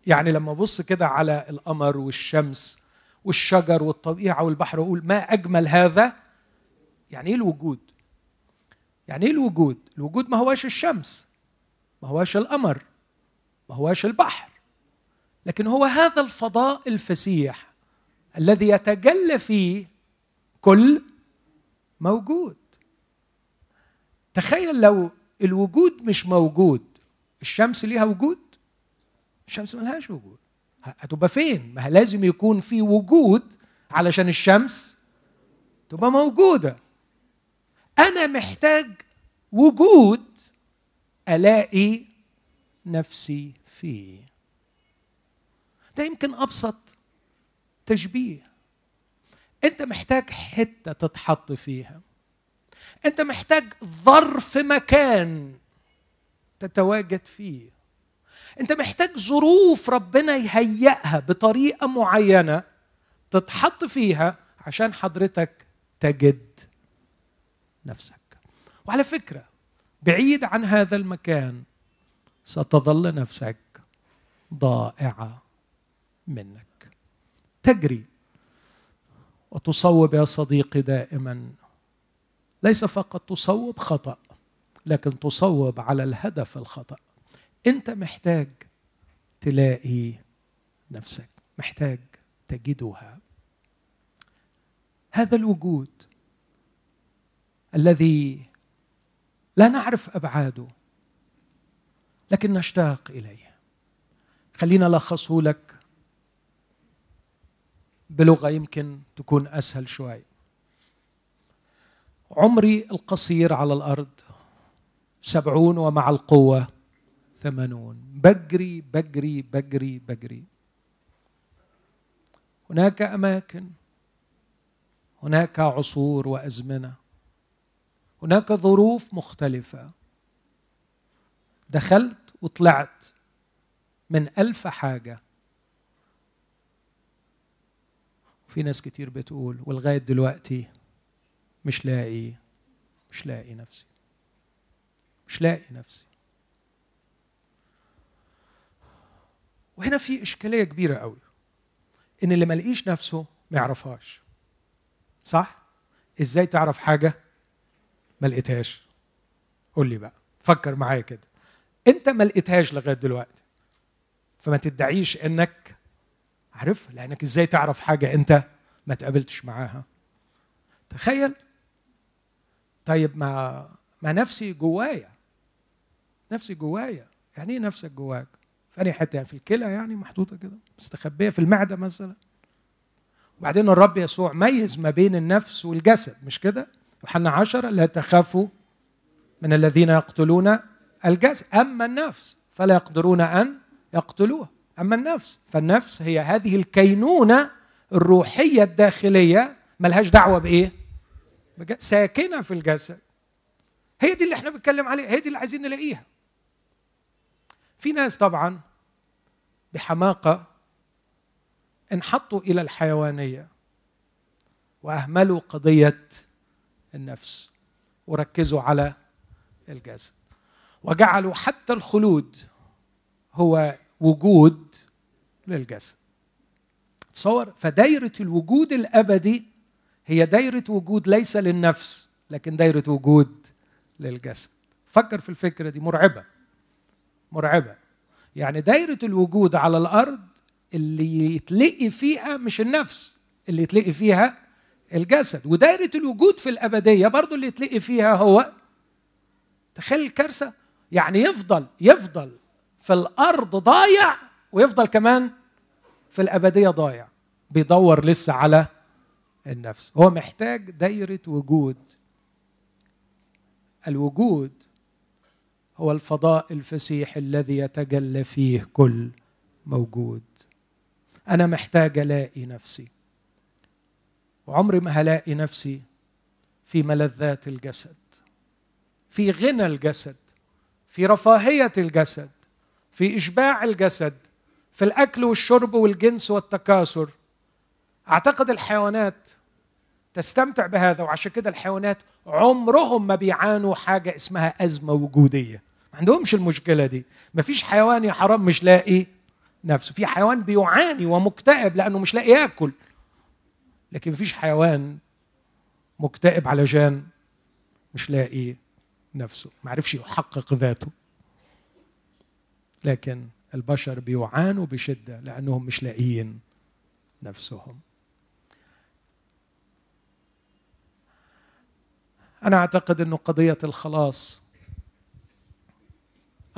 يعني لما أبص كده على القمر والشمس والشجر والطبيعة والبحر وأقول ما أجمل هذا؟ يعني إيه الوجود؟ يعني إيه الوجود؟ الوجود ما هواش الشمس ما هواش القمر ما هواش البحر. لكن هو هذا الفضاء الفسيح الذي يتجلى فيه كل موجود. تخيل لو الوجود مش موجود الشمس ليها وجود؟ الشمس ملهاش وجود. هتبقى فين؟ ما لازم يكون في وجود علشان الشمس تبقى موجودة. أنا محتاج وجود ألاقي نفسي فيه. ده يمكن أبسط تشبيه. أنت محتاج حتة تتحط فيها. أنت محتاج ظرف مكان تتواجد فيه. أنت محتاج ظروف ربنا يهيئها بطريقة معينة تتحط فيها عشان حضرتك تجد نفسك. وعلى فكرة بعيد عن هذا المكان ستظل نفسك ضائعة. منك. تجري وتصوب يا صديقي دائما. ليس فقط تصوب خطأ لكن تصوب على الهدف الخطأ. أنت محتاج تلاقي نفسك محتاج تجدها. هذا الوجود الذي لا نعرف أبعاده لكن نشتاق إليه. خلينا لخصه لك بلغة يمكن تكون أسهل شوي. عمري القصير على الأرض سبعون ومع القوة ثمانون. بجري بجري بجري بجري. هناك أماكن هناك عصور وأزمنة هناك ظروف مختلفة. دخلت وطلعت من ألف حاجة. في ناس كتير بتقول ولغاية دلوقتي مش لاقي مش لاقي نفسي. مش لاقي نفسي. وهنا في إشكالية كبيرة قوي إن اللي ما لقيش نفسه ما يعرفهاش. صح؟ إزاي تعرف حاجة ما لقيتهاش؟ قول لي بقى. فكر معايا كده. أنت ما لقيتهاش لغاية دلوقتي فما تدعيش إنك عارفها لأنك إزاي تعرف حاجة أنت ما تقابلتش معاها؟ تخيل. طيب ما ما نفسي جوايا نفسي جوايا. يعني إيه نفسك جواك؟ في أي حتة؟ يعني في الكلى يعني محطوطة كده مستخبية في المعدة مثلا. وبعدين الرب يسوع ميز ما بين النفس والجسد مش كده؟ يوحنا عشرة لا تخافوا من الذين يقتلون الجسد. أما النفس فلا يقدرون أن يقتلوها أما النفس فالنفس هي هذه الكينونة الروحية الداخلية. ملهاش دعوة بإيه؟ ساكنة في الجسد. هي دي اللي إحنا بنتكلم عليها هي دي اللي عايزين نلاقيها. في ناس طبعا بحماقة انحطوا إلى الحيوانية وأهملوا قضية النفس وركزوا على الجسد. وجعلوا حتى الخلود هو وجود للجسد. تصور فدايرة الوجود الأبدي هي دايرة وجود ليس للنفس لكن دايرة وجود للجسد. فكر في الفكرة دي مرعبة. مرعبة. يعني دايرة الوجود على الأرض اللي يتلقي فيها مش النفس اللي يتلقي فيها الجسد. ودايرة الوجود في الأبدية برضو اللي يتلقي فيها هو تخيل الكارثة. يعني يفضل يفضل في الأرض ضايع ويفضل كمان في الأبدية ضايع. بيدور لسه على النفس. هو محتاج دايرة وجود. الوجود هو الفضاء الفسيح الذي يتجلى فيه كل موجود. أنا محتاج ألاقي نفسي. وعمري ما هلاقي نفسي في ملذات الجسد في غنى الجسد في رفاهية الجسد. في إشباع الجسد في الأكل والشرب والجنس والتكاثر. أعتقد الحيوانات تستمتع بهذا وعشان كده الحيوانات عمرهم ما بيعانوا حاجة اسمها أزمة وجودية. ما عندهمش المشكلة دي. ما فيش حيوان يا حرام مش لاقي نفسه. في حيوان بيعاني ومكتئب لأنه مش لاقي ياكل. لكن ما فيش حيوان مكتئب علشان مش لاقي نفسه. ما عرفش يحقق ذاته. لكن البشر بيعانوا بشدة لأنهم مش لاقيين نفسهم. أنا أعتقد إنه قضية الخلاص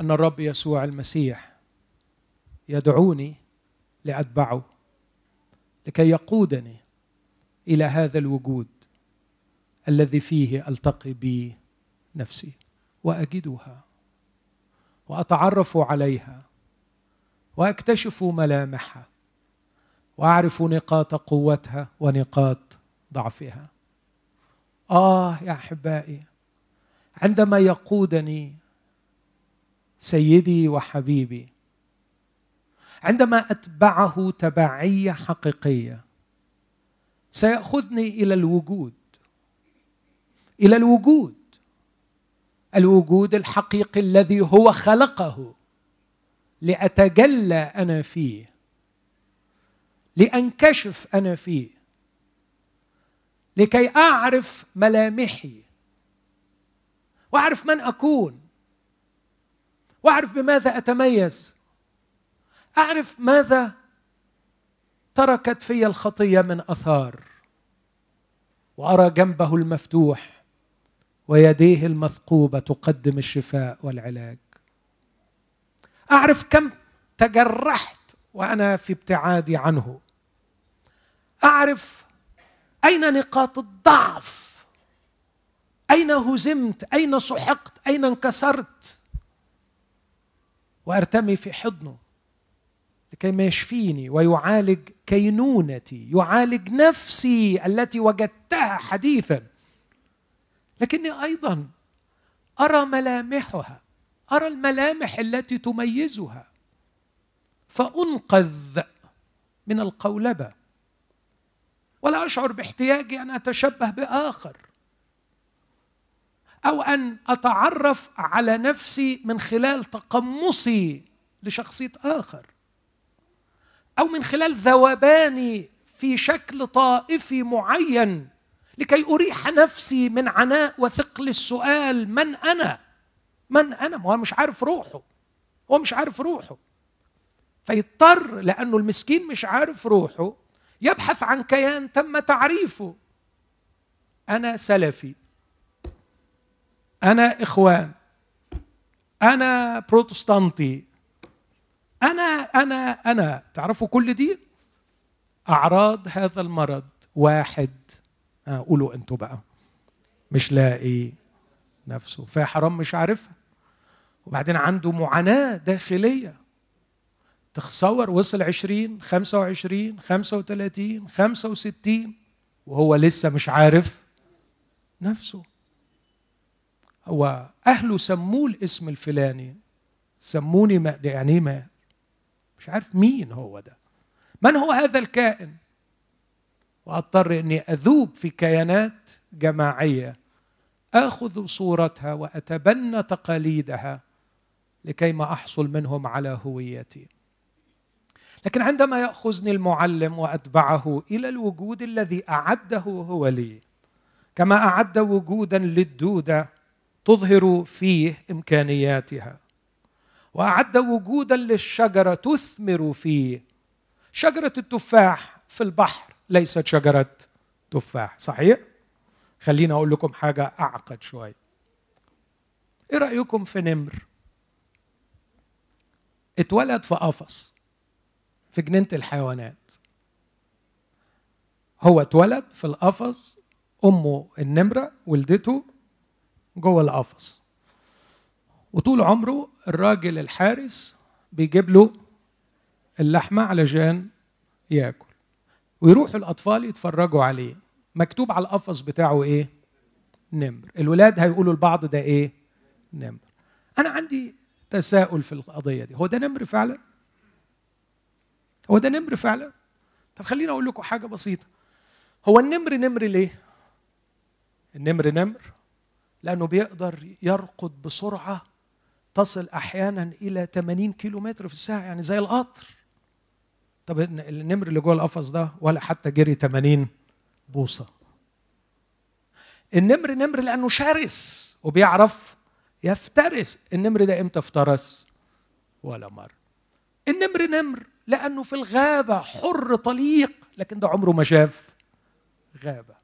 أن الرب يسوع المسيح يدعوني لأتبعه لكي يقودني إلى هذا الوجود الذي فيه ألتقي بنفسي وأجدها. وأتعرف عليها وأكتشف ملامحها وأعرف نقاط قوتها ونقاط ضعفها. آه يا أحبائي عندما يقودني سيدي وحبيبي عندما أتبعه تبعية حقيقية سيأخذني إلى الوجود إلى الوجود. الوجود الحقيقي الذي هو خلقه لأتجلى أنا فيه لأنكشف أنا فيه لكي أعرف ملامحي وأعرف من أكون وأعرف بماذا أتميز أعرف ماذا تركت في الخطية من أثار وأرى جنبه المفتوح. ويديه المثقوبة تقدم الشفاء والعلاج. أعرف كم تجرحت وأنا في ابتعادي عنه. أعرف أين نقاط الضعف. أين هزمت؟ أين سحقت؟ أين انكسرت؟ وأرتمي في حضنه لكي ما يشفيني ويعالج كينونتي يعالج نفسي التي وجدتها حديثا. لكني أيضا أرى ملامحها أرى الملامح التي تميزها. فأنقذ من القولبة. ولا أشعر باحتياجي أن أتشبه بآخر. أو أن أتعرف على نفسي من خلال تقمصي لشخصية آخر. أو من خلال ذوباني في شكل طائفي معين. لكي أريح نفسي من عناء وثقل السؤال من أنا؟ من أنا؟ هو مش عارف روحه. هو مش عارف روحه. فيضطر لأنه المسكين مش عارف روحه يبحث عن كيان تم تعريفه. أنا سلفي. أنا إخوان. أنا بروتستانتي. أنا أنا أنا. تعرفوا كل دي؟ أعراض هذا المرض. واحد. قولوا أنتوا بقى. مش لاقي نفسه. فيا حرام مش عارفها. وبعدين عنده معاناة داخلية. تتصور وصل 20 25 35 65 وهو لسه مش عارف نفسه. هو أهله سموه الاسم الفلاني. سموني ما يعني ما مش عارف مين هو ده. من هو هذا الكائن؟ وأضطر إني أذوب في كيانات جماعية آخذ صورتها وأتبنى تقاليدها لكي ما أحصل منهم على هويتي. لكن عندما يأخذني المعلم وأتبعه إلى الوجود الذي أعده هو لي كما أعد وجودا للدودة تظهر فيه إمكانياتها وأعد وجودا للشجرة تثمر فيه شجرة التفاح في البحر. ليست شجرة تفاح صحيح؟ خليني أقول لكم حاجة أعقد شوية إيه رأيكم في نمر؟ اتولد في قفص في جنينة الحيوانات. هو اتولد في القفص أمه النمرة ولدته جوه القفص. وطول عمره الراجل الحارس بيجيب له اللحمة علشان ياكل. ويروحوا الأطفال يتفرجوا عليه. مكتوب على القفص بتاعه إيه؟ نمر. الولاد هيقولوا لبعض ده إيه؟ نمر. أنا عندي تساؤل في القضية دي. هو ده نمر فعلا؟ هو ده نمر فعلا؟ طب خليني أقول لكم حاجة بسيطة. هو النمر نمر ليه؟ النمر نمر لأنه بيقدر يرقد بسرعة تصل أحيانا إلى 80 كيلو متر في الساعة يعني زي القطر. طب النمر اللي جوه القفص ده ولا حتى جري 80 بوصة. النمر نمر لأنه شرس وبيعرف يفترس. النمر ده إمتى افترس؟ ولا مر النمر نمر لأنه في الغابة حر طليق لكن ده عمره ما شاف غابة.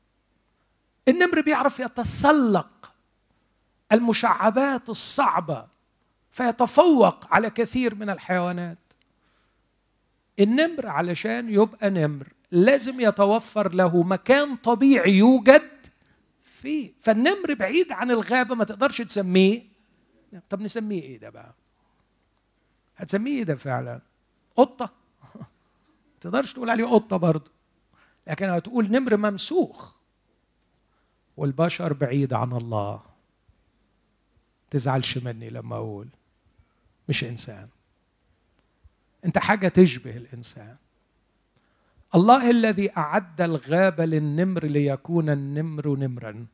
النمر بيعرف يتسلق المشعبات الصعبة فيتفوق على كثير من الحيوانات. النمر علشان يبقى نمر لازم يتوفر له مكان طبيعي يوجد فيه. فالنمر بعيد عن الغابة ما تقدرش تسميه. طب نسميه إيه ده بقى؟ هتسميه إيه ده فعلا؟ قطة؟ تقدرش تقول عليه قطة برضه. لكن هتقول نمر ممسوخ. والبشر بعيد عن الله. تزعلش مني لما أقول. مش إنسان. انت حاجة تشبه الإنسان. الله الذي أعد الغابه للنمر ليكون النمر نمرا.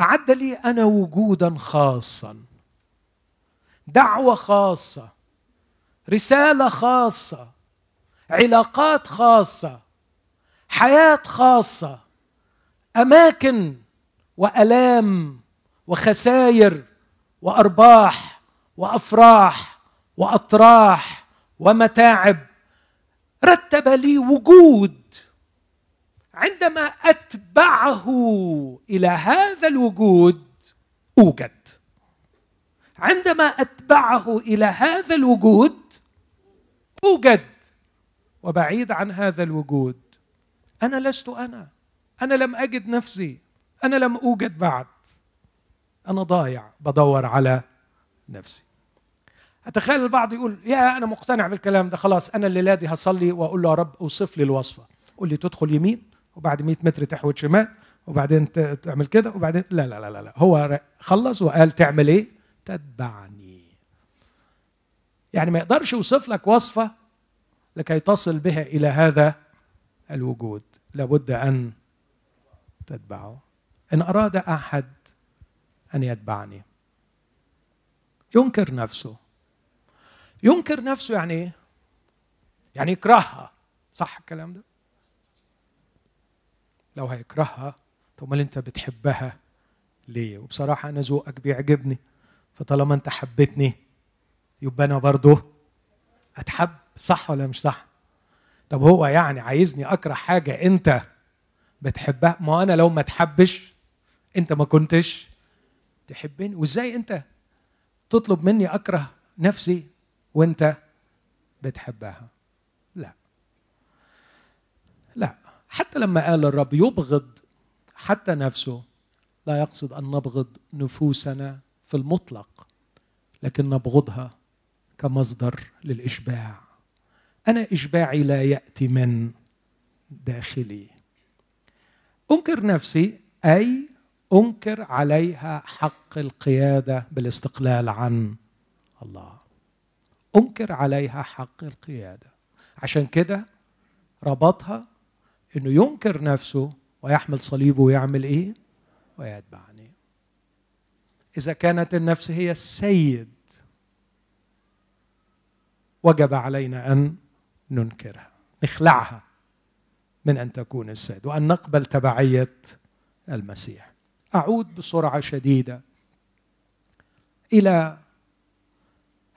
أعد لي أنا وجودا خاصا. دعوة خاصة. رسالة خاصة. علاقات خاصة. حياة خاصة. أماكن وألام وخساير وأرباح وأفراح وأطراح. ومتاعب. رتب لي وجود عندما أتبعه إلى هذا الوجود أوجد. عندما أتبعه إلى هذا الوجود أوجد. وبعيد عن هذا الوجود. أنا لست أنا. أنا لم أجد نفسي. أنا لم أوجد بعد. أنا ضايع. بدور على نفسي. أتخيل البعض يقول يا أنا مقتنع بالكلام ده خلاص أنا الليلة دي هصلي وأقول له يا رب أوصف لي الوصفة. قول لي تدخل يمين وبعد 100 متر تحوت شمال وبعدين تعمل كده وبعدين لا لا لا لا هو خلص وقال تعمل إيه؟ تتبعني. يعني ما يقدرش يوصف لك وصفة لكي تصل بها إلى هذا الوجود. لابد أن تتبعه. إن أراد أحد أن يتبعني ينكر نفسه. ينكر نفسه يعني إيه؟ يعني يكرهها. صح الكلام ده؟ لو هيكرهها طب امال أنت بتحبها ليه؟ وبصراحة أنا ذوقك بيعجبني فطالما أنت حبيتني يبقى أنا برضه أتحب. صح ولا مش صح؟ طب هو يعني عايزني أكره حاجة أنت بتحبها؟ ما أنا لو ما تحبش أنت ما كنتش تحبني. وإزاي أنت تطلب مني أكره نفسي؟ وانت بتحبها. لا. لا. حتى لما قال الرب يبغض حتى نفسه لا يقصد أن نبغض نفوسنا في المطلق لكن نبغضها كمصدر للإشباع. أنا إشباعي لا يأتي من داخلي. أنكر نفسي أي أنكر عليها حق القيادة بالاستقلال عن الله. أنكر عليها حق القيادة. عشان كده ربطها إنه ينكر نفسه ويحمل صليبه ويعمل إيه؟ ويتبعني. إذا كانت النفس هي السيد وجب علينا أن ننكرها نخلعها من أن تكون السيد وأن نقبل تبعية المسيح. أعود بسرعة شديدة إلى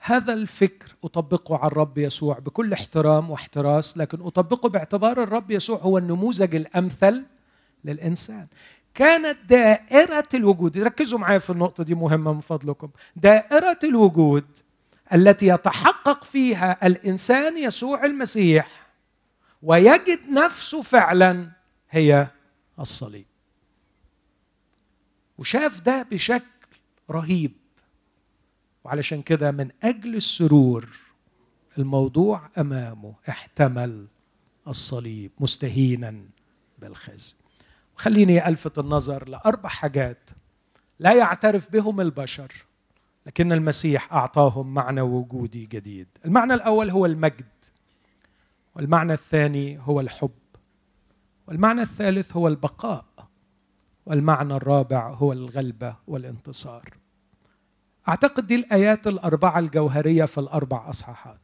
هذا الفكر أطبقه على الرب يسوع بكل احترام واحتراس لكن أطبقه باعتبار الرب يسوع هو النموذج الأمثل للإنسان. كانت دائرة الوجود ركزوا معايا في النقطة دي مهمة من فضلكم. دائرة الوجود التي يتحقق فيها الإنسان يسوع المسيح ويجد نفسه فعلا هي الصليب. وشاف ده بشكل رهيب. وعلشان كده من أجل السرور الموضوع أمامه احتمل الصليب مستهينا بالخزي. خليني ألفت النظر لأربع حاجات لا يعترف بهم البشر لكن المسيح أعطاهم معنى وجودي جديد. المعنى الأول هو المجد والمعنى الثاني هو الحب والمعنى الثالث هو البقاء والمعنى الرابع هو الغلبة والانتصار. أعتقد دي الآيات الأربعة الجوهرية في الأربع أصحاحات.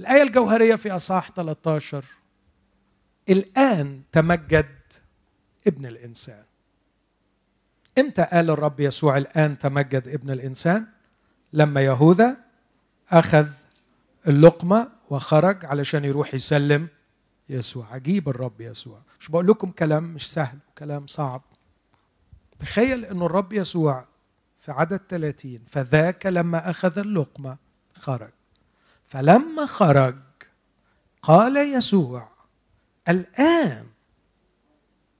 الآية الجوهرية في أصحاح 13 الآن تمجد ابن الإنسان. إمتى قال الرب يسوع الآن تمجد ابن الإنسان؟ لما يهوذا أخذ اللقمة وخرج علشان يروح يسلم يسوع. عجيب الرب يسوع. مش بقول لكم كلام مش سهل وكلام صعب. تخيل إنه الرب يسوع في عدد 30 فذاك لما أخذ اللقمة خرج. فلما خرج قال يسوع الآن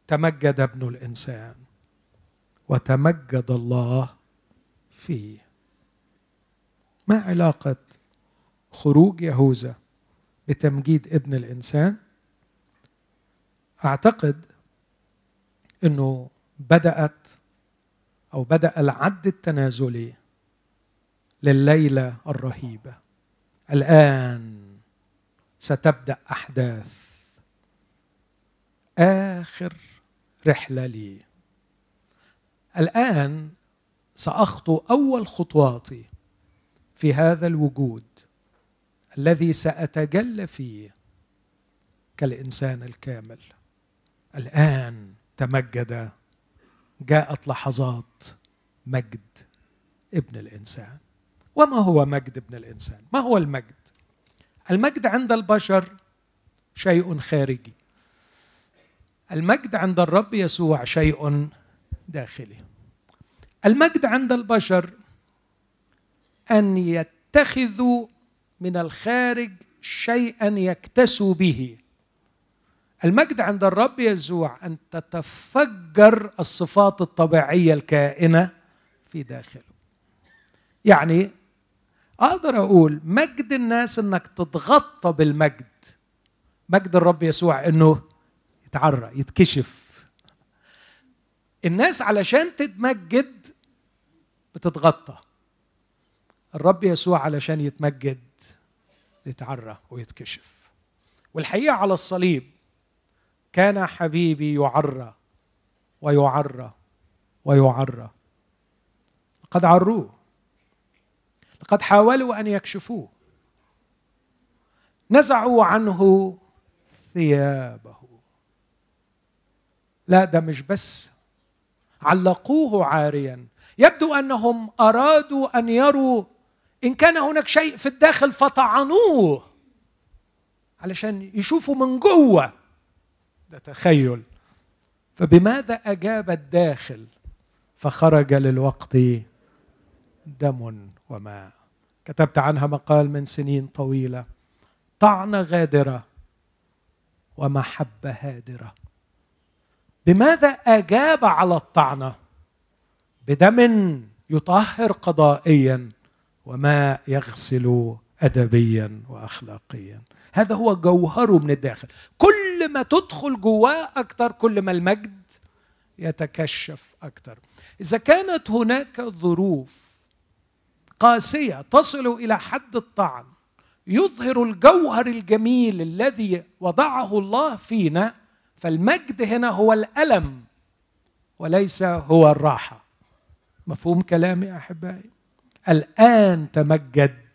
تمجد ابن الإنسان وتمجد الله فيه. ما علاقة خروج يهوذا بتمجيد ابن الإنسان؟ أعتقد إنه بدأت أو بدأ العد التنازلي لليلة الرهيبة. الآن ستبدأ أحداث آخر رحلة لي. الآن سأخطو أول خطواتي في هذا الوجود الذي سأتجلى فيه كالإنسان الكامل. الآن تمجد جاءت لحظات مجد ابن الإنسان. وما هو مجد ابن الإنسان؟ ما هو المجد؟ المجد عند البشر شيء خارجي. المجد عند الرب يسوع شيء داخلي. المجد عند البشر أن يتخذوا من الخارج شيئا يكتسوا به. المجد عند الرب يسوع أن تتفجر الصفات الطبيعية الكائنة في داخله. يعني أقدر أقول مجد الناس إنك تتغطى بالمجد. مجد الرب يسوع إنه يتعرى يتكشف. الناس علشان تتمجد بتتغطى. الرب يسوع علشان يتمجد يتعرى ويتكشف. والحقيقة على الصليب كان حبيبي يعرى ويعرى ويعرى لقد عروه. لقد حاولوا أن يكشفوه. نزعوا عنه ثيابه. لا ده مش بس. علقوه عاريا. يبدو أنهم أرادوا أن يروا إن كان هناك شيء في الداخل فطعنوه علشان يشوفوا من جوه. ده تخيل. فبماذا أجاب الداخل؟ فخرج للوقت دم وماء. كتبت عنها مقال من سنين طويلة. طعنه غادرة ومحبه هادرة. بماذا أجاب على الطعنه بدم يطهر قضائيا وماء يغسل ادبيا واخلاقيا. هذا هو جوهره من الداخل. كل ما تدخل جواه أكثر كل ما المجد يتكشف أكثر إذا كانت هناك ظروف قاسية تصل إلى حد الطعن يظهر الجوهر الجميل الذي وضعه الله فينا فالمجد هنا هو الألم وليس هو الراحة. مفهوم كلامي أحبائي؟ الآن تمجد.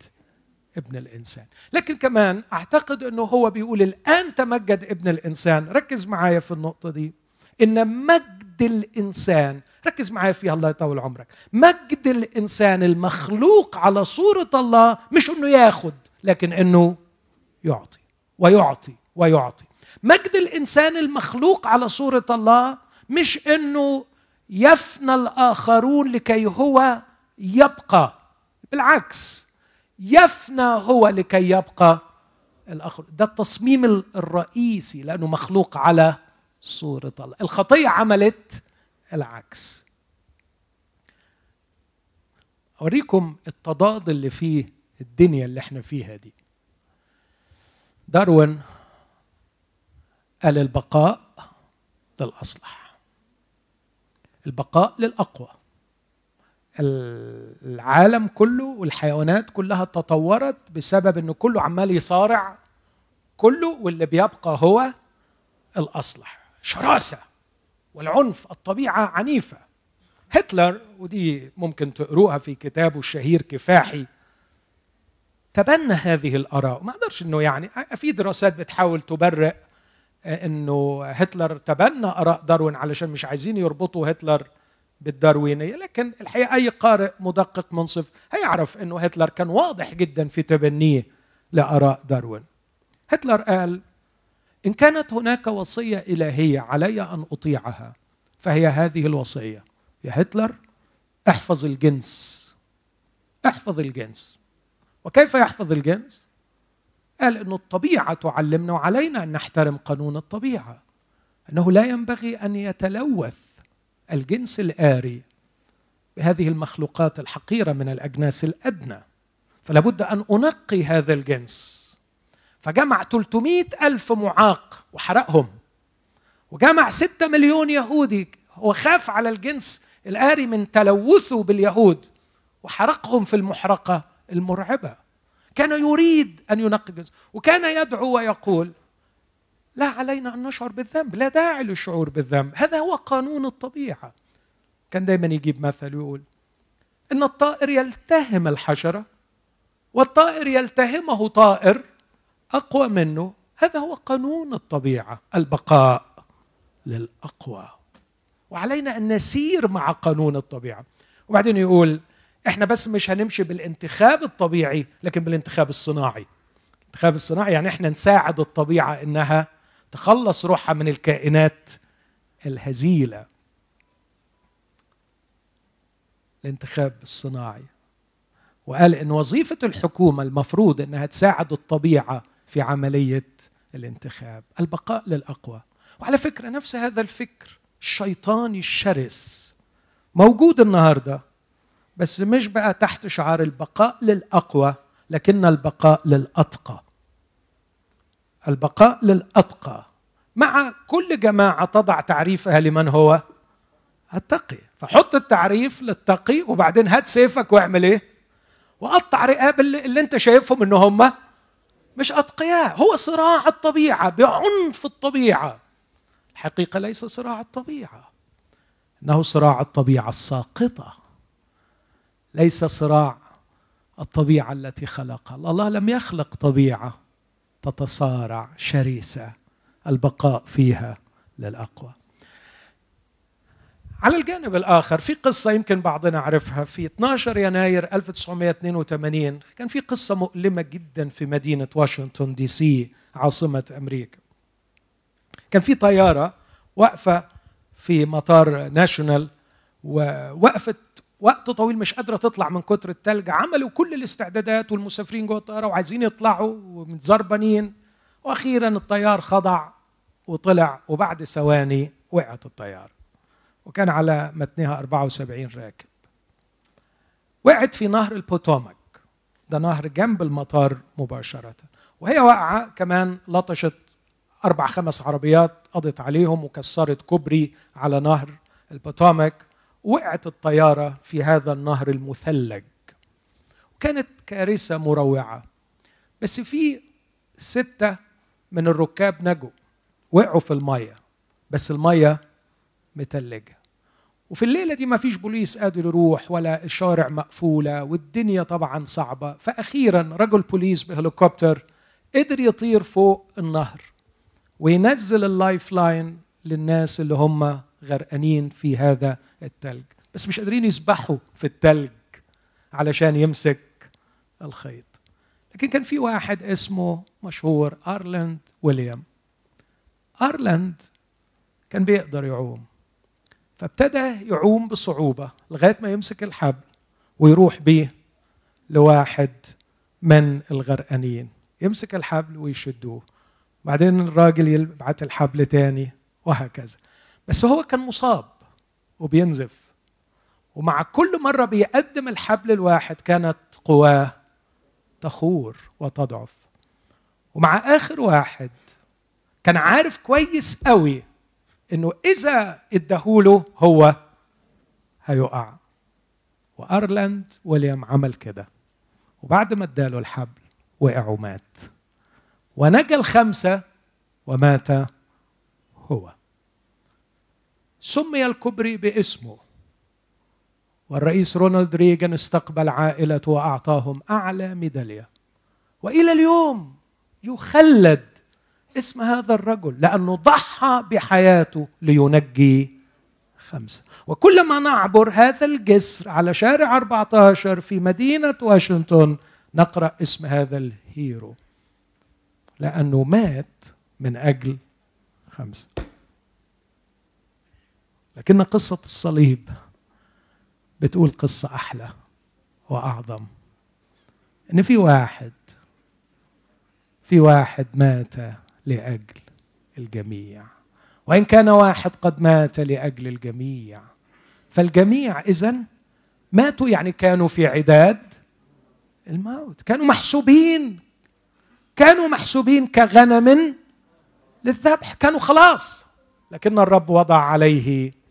ابن الإنسان. لكن كمان أعتقد إنه هو بيقول الآن تمجد ابن الإنسان. ركز معايا في النقطة دي. إن مجد الإنسان ركز معايا فيها الله يطول عمرك. مجد الإنسان المخلوق على صورة الله مش إنه ياخد لكن إنه يعطي ويعطي ويعطي. مجد الإنسان المخلوق على صورة الله مش إنه يفنى الآخرون لكي هو يبقى. بالعكس يفنى هو لكي يبقى الآخر. ده التصميم الرئيسي لأنه مخلوق على صورة الله. الخطية عملت العكس. أوريكم التضاد اللي فيه الدنيا اللي إحنا فيها دي. داروين قال البقاء للأصلح. البقاء للأقوى. العالم كله والحيوانات كلها تطورت بسبب انه كله عمال يصارع كله واللي بيبقى هو الأصلح. شراسة والعنف الطبيعة عنيفة. هتلر ودي ممكن تقروها في كتابه الشهير كفاحي تبنى هذه الآراء. ما أقدرش إنه يعني في دراسات بتحاول تبرئ إنه هتلر تبنى آراء داروين علشان مش عايزين يربطوا هتلر بالداروينية لكن الحقيقة أي قارئ مدقق منصف هيعرف إنه هتلر كان واضح جدا في تبنيه لآراء داروين. هتلر قال إن كانت هناك وصية إلهية علي أن أطيعها فهي هذه الوصية يا هتلر احفظ الجنس احفظ الجنس. وكيف يحفظ الجنس؟ قال أن الطبيعة تعلمنا وعلينا أن نحترم قانون الطبيعة أنه لا ينبغي أن يتلوث الجنس الآري بهذه المخلوقات الحقيرة من الأجناس الأدنى فلا بد أن أنقي هذا الجنس. فجمع 300 ألف معاق وحرقهم وجمع 6 مليون يهودي وخاف على الجنس الآري من تلوثه باليهود وحرقهم في المحرقة المرعبة. كان يريد أن ينقي الجنس وكان يدعو ويقول لا علينا أن نشعر بالذنب لا داعي للشعور بالذنب. هذا هو قانون الطبيعة. كان دايما يجيب مثل ويقول إن الطائر يلتهم الحشرة والطائر يلتهمه طائر أقوى منه. هذا هو قانون الطبيعة البقاء للأقوى. وعلينا أن نسير مع قانون الطبيعة. وبعدين يقول إحنا بس مش هنمشي بالانتخاب الطبيعي لكن بالانتخاب الصناعي. الانتخاب الصناعي يعني إحنا نساعد الطبيعة إنها تخلص روحها من الكائنات الهزيلة. الانتخاب الصناعي. وقال إن وظيفة الحكومة المفروض إنها تساعد الطبيعة في عملية الانتخاب. البقاء للأقوى. وعلى فكرة نفس هذا الفكر. الشيطاني الشرس. موجود النهارده. بس مش بقى تحت شعار البقاء للأقوى لكن البقاء للأتقى. البقاء للأتقى. مع كل جماعة تضع تعريفها لمن هو؟ التقي. فحط التعريف للتقي وبعدين هات سيفك واعمل إيه؟ وقطع رقاب اللي, اللي انت شايفهم إن هم مش أتقياء. هو صراع الطبيعة بعنف الطبيعة. الحقيقة ليس صراع الطبيعة. إنه صراع الطبيعة الساقطة. ليس صراع الطبيعة التي خلقها الله. لم يخلق طبيعة. تتصارع شرسه البقاء فيها للأقوى. على الجانب الآخر في قصة يمكن بعضنا عرفها في 12 يناير 1982 كان في قصة مؤلمة جدا في مدينة واشنطن دي سي عاصمة أمريكا. كان في طيارة واقفة في مطار ناشونال ووقفت وقت طويل مش قادرة تطلع من كتر التلج. عملوا كل الاستعدادات والمسافرين جوه الطيارة وعايزين يطلعوا ومتزربنين. وأخيرا الطيار خضع وطلع وبعد ثواني وقعت الطيارة. وكان على متنها 74 راكب. وقعت في نهر البوتومك ده نهر جنب المطار مباشرة. وهي واقعة كمان لطشت أربع خمس عربيات قضت عليهم وكسرت كوبري على نهر البوتومك وقعت الطيارة في هذا النهر المثلج. وكانت كارثة مروعة. بس في ستة من الركاب نجوا وقعوا في المية بس المية متلجة. وفي الليلة دي ما فيش بوليس قادر يروح ولا الشارع مقفولة والدنيا طبعا صعبة. فأخيرا رجل بوليس بهليكوبتر قدر يطير فوق النهر وينزل ال life line للناس اللي هم غرقانين في هذا التلج. بس مش قادرين يسبحوا في التلج علشان يمسك الخيط. لكن كان في واحد اسمه مشهور أرلاند ويليام. أرلاند كان بيقدر يعوم. فابتدى يعوم بصعوبة لغاية ما يمسك الحبل ويروح بيه لواحد من الغرقانين. يمسك الحبل ويشدوه. بعدين الراجل يبعت الحبل تاني وهكذا. بس هو كان مصاب وبينزف. ومع كل مرة بيقدم الحبل الواحد كانت قواه تخور وتضعف. ومع آخر واحد كان عارف كويس قوي إنه إذا اداهوله هو هيقع. وارلاند ويليام عمل كده. وبعد ما اداله الحبل وقع ومات. ونجا الخمسة ومات هو. سمي الكبري باسمه. والرئيس رونالد ريغان استقبل عائلته وأعطاهم أعلى ميدالية. وإلى اليوم يخلد اسم هذا الرجل لأنه ضحى بحياته لينجي خمسة. وكلما نعبر هذا الجسر على شارع 14 في مدينة واشنطن نقرأ اسم هذا الهيرو. لأنه مات من أجل خمسة. لكن قصة الصليب بتقول قصة أحلى وأعظم. إن في واحد في واحد مات لأجل الجميع. وإن كان واحد قد مات لأجل الجميع. فالجميع إذا ماتوا يعني كانوا في عداد الموت. كانوا محسوبين. كانوا محسوبين كغنم للذبح. كانوا خلاص. لكن الرب وضع عليه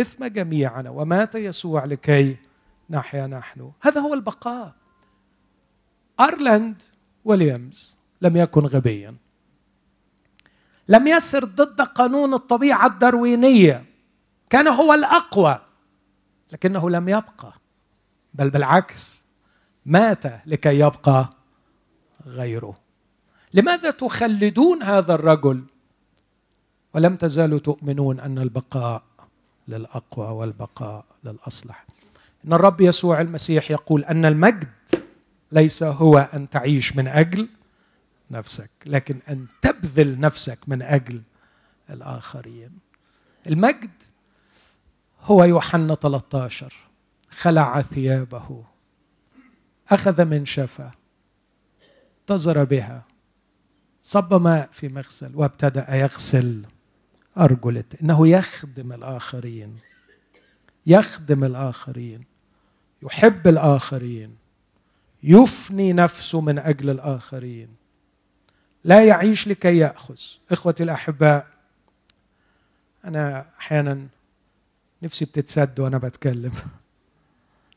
إثم جميعنا ومات يسوع لكي نحيا نحن. هذا هو البقاء. ارلاند ويليامز لم يكن غبيا. لم يسر ضد قانون الطبيعة الدروينيه كان هو الأقوى لكنه لم يبقى. بل بالعكس مات لكي يبقى غيره. لماذا تخلدون هذا الرجل؟ ولم تزالوا تؤمنون أن البقاء للأقوى والبقاء للأصلح. إن الرب يسوع المسيح يقول أن المجد ليس هو أن تعيش من أجل نفسك لكن أن تبذل نفسك من أجل الآخرين. المجد هو يوحنا 13 خلع ثيابه أخذ من شفا تزر بها صب ماء في مغسل وابتدأ يغسل ارجل إنه يخدم الآخرين يخدم الآخرين يحب الآخرين يفني نفسه من أجل الآخرين. لا يعيش لكي يأخذ. إخوتي الأحباء أنا أحيانا نفسي بتتسد وأنا بتكلم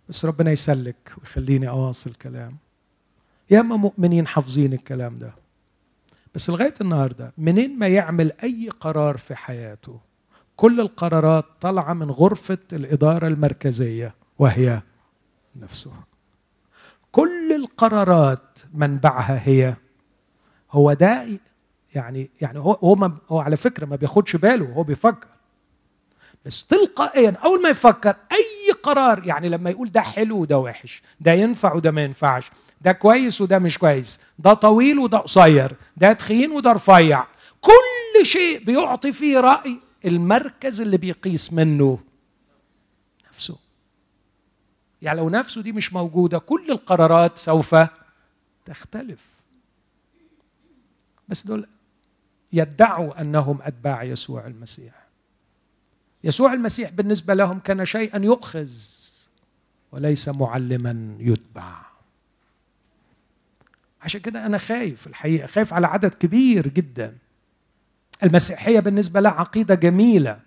بس ربنا يسلك ويخليني أواصل كلام ياما مؤمنين حافظين الكلام ده. بس لغاية النهارده منين ما يعمل أي قرار في حياته كل القرارات طالعة من غرفة الإدارة المركزية وهي نفسه. كل القرارات منبعها هي هو ده يعني يعني هو هو, ما هو على فكرة ما بياخدش باله هو بيفكر. بس تلقائيا أول ما يفكر أي قرار يعني لما يقول ده حلو وده وحش ده ينفع وده ما ينفعش ده كويس وده مش كويس. ده طويل وده قصير. ده تخين وده رفيع. كل شيء بيعطي فيه رأي المركز اللي بيقيس منه. نفسه. يعني لو نفسه دي مش موجودة كل القرارات سوف تختلف. بس دول يدعوا أنهم أتباع يسوع المسيح. يسوع المسيح بالنسبة لهم كان شيئا يؤخذ وليس معلما يتبع. عشان كده أنا خايف الحقيقة خايف على عدد كبير جدا. المسيحية بالنسبة لها عقيدة جميلة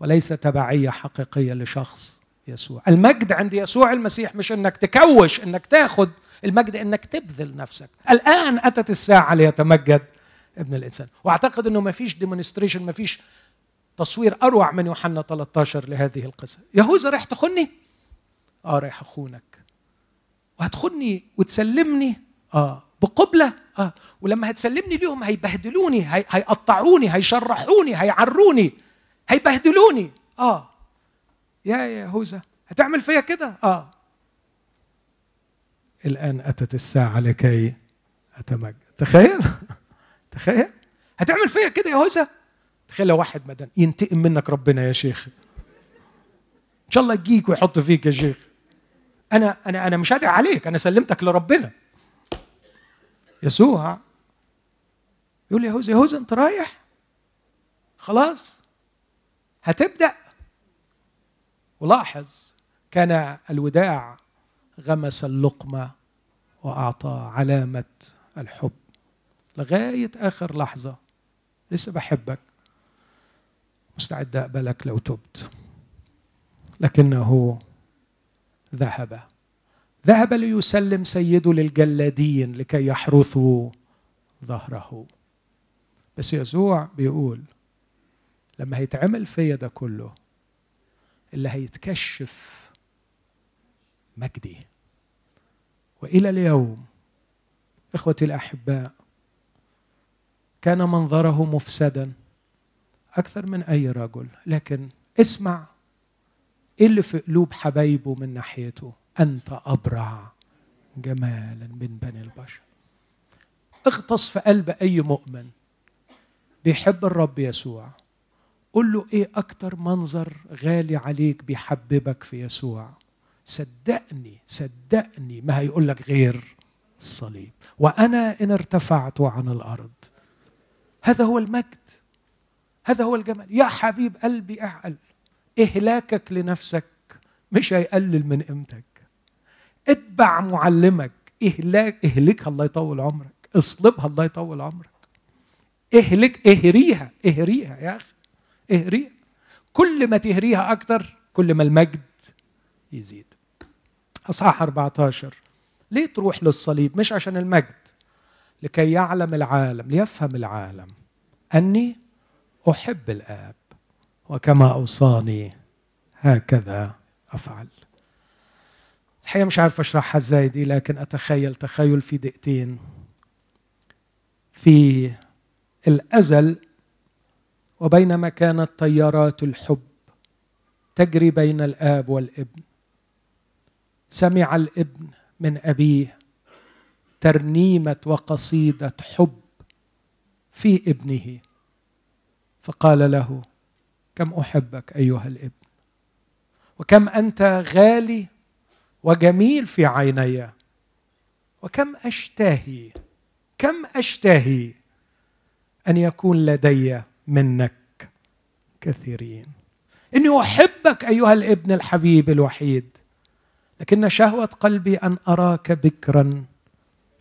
وليس تبعية حقيقية لشخص يسوع. المجد عند يسوع المسيح مش إنك تكوش إنك تاخد المجد إنك تبذل نفسك. الآن أتت الساعة ليتمجد ابن الإنسان. وأعتقد إنه ما فيش ديمونستريشن ما فيش تصوير أروع من يوحنا 13 لهذه القصة. يهوذا رايح تخني؟ آه رايح أخونك. وهتخني وتسلمني آه بقبلة آه ولما هتسلمني ليهم هيبهدلوني هي... هيقطعوني هيشرحوني هيعروني هيبهدلوني آه. يا يهوذا هتعمل فيا كده؟ آه. الآن أتت الساعة لكي أتمجد. تخيل تخيل. هتعمل فيا كده يا هوسه تخيل لو واحد مدن ينتقم منك ربنا يا شيخ. إن شاء الله يجيك ويحط فيك يا شيخ. أنا أنا أنا مش هدعي عليك أنا سلمتك لربنا. يسوع يقول لي يهوذا يهوذا أنت رايح؟ خلاص. هتبدأ. ولاحظ كان الوداع غمس اللقمة وأعطى علامة الحب. لغاية آخر لحظة. لسه بحبك. مستعد أقبلك لو تبت. لكنه ذهب. ذهب ليسلم سيده للجلادين لكي يحرثوا ظهره. بس يسوع بيقول لما هيتعمل فيا ده كله اللي هيتكشف مجدي. وإلى اليوم إخوتي الأحباء كان منظره مفسدا أكثر من أي رجل لكن اسمع إيه اللي في قلوب حبايبه من ناحيته؟ أنت أبرع جمالا من بني البشر. اغطس في قلب أي مؤمن. بيحب الرب يسوع. قل له إيه أكتر منظر غالي عليك بيحببك في يسوع؟ صدقني صدقني ما هيقول لك غير الصليب. وأنا إن ارتفعت عن الأرض. هذا هو المجد. هذا هو الجمال. يا حبيب قلبي اعقل. إهلاكك لنفسك مش هيقلل من قيمتك. اتبع معلمك. إهلاك إهلكها الله يطول عمرك. اصلبها الله يطول عمرك. إهلك إهريها إهريها يا أخي. إهريها. كل ما تهريها أكتر كل ما المجد يزيد. أصحاح 14 ليه تروح للصليب؟ مش عشان المجد. لكي يعلم العالم ليفهم العالم. أني أحب الآب. وكما أوصاني هكذا أفعل. الحقيقة مش عارف اشرحها إزاي دي لكن أتخيل تخيل في دقيقتين. في الأزل وبينما كانت طيارات الحب تجري بين الآب والابن سمع الابن من أبيه ترنيمة وقصيدة حب في ابنه فقال له كم أحبك أيها الابن. وكم أنت غالي وجميل في عيني. وكم أشتهي كم أشتهي أن يكون لدي منك كثيرين. إني أحبك أيها الابن الحبيب الوحيد. لكن شهوة قلبي أن أراك بكرا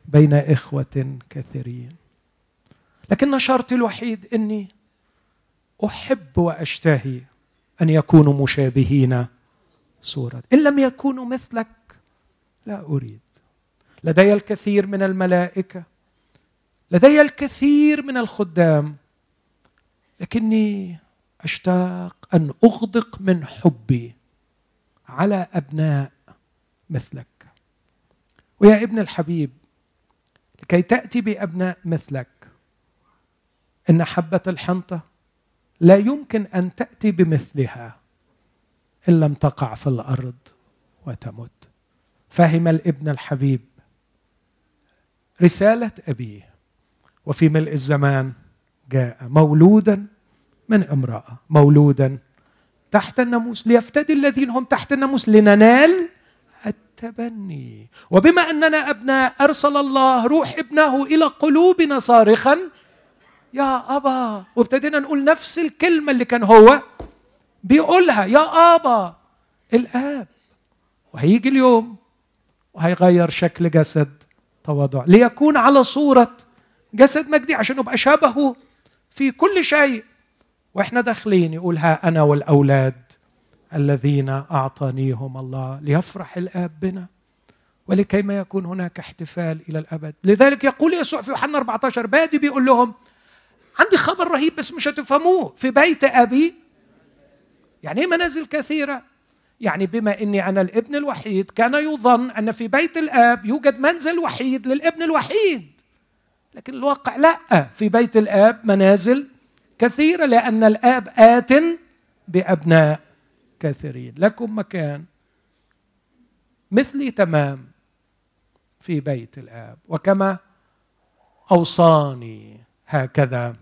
بين إخوة كثيرين. لكن شرطي الوحيد إني أحب وأشتهي أن يكونوا مشابهين صورة. إن لم يكونوا مثلك لا أريد. لدي الكثير من الملائكة لدي الكثير من الخدام لكني أشتاق أن أغدق من حبي على أبناء مثلك. ويا ابن الحبيب لكي تأتي بأبناء مثلك إن حبة الحنطة لا يمكن أن تأتي بمثلها إن لم تقع في الأرض وتمت فهم الابن الحبيب رسالة أبيه وفي ملء الزمان جاء مولودا من امرأة مولودا تحت الناموس ليفتدي الذين هم تحت الناموس لننال التبني. وبما أننا أبناء أرسل الله روح ابنه إلى قلوبنا صارخا يا أبا وابتدينا نقول نفس الكلمة اللي كان هو بيقولها. يا أبا الآب. وهيجي اليوم وهيغير شكل جسد تواضع. ليكون على صورة جسد مجدي عشان نبقى شبهه في كل شيء. وإحنا داخلين يقول ها أنا والأولاد الذين أعطانيهم الله ليفرح الآب بنا ولكي ما يكون هناك احتفال إلى الأبد. لذلك يقول يسوع في يوحنا 14 بادي بيقول لهم عندي خبر رهيب بس مش هتفهموه. في بيت أبي يعني إيه منازل كثيرة؟ يعني بما إني أنا الابن الوحيد كان يظن أن في بيت الآب يوجد منزل وحيد للابن الوحيد. لكن الواقع لا. في بيت الآب منازل كثيرة لأن الآب آت بأبناء كثيرين. لكم مكان مثلي تمام في بيت الآب. وكما أوصاني هكذا.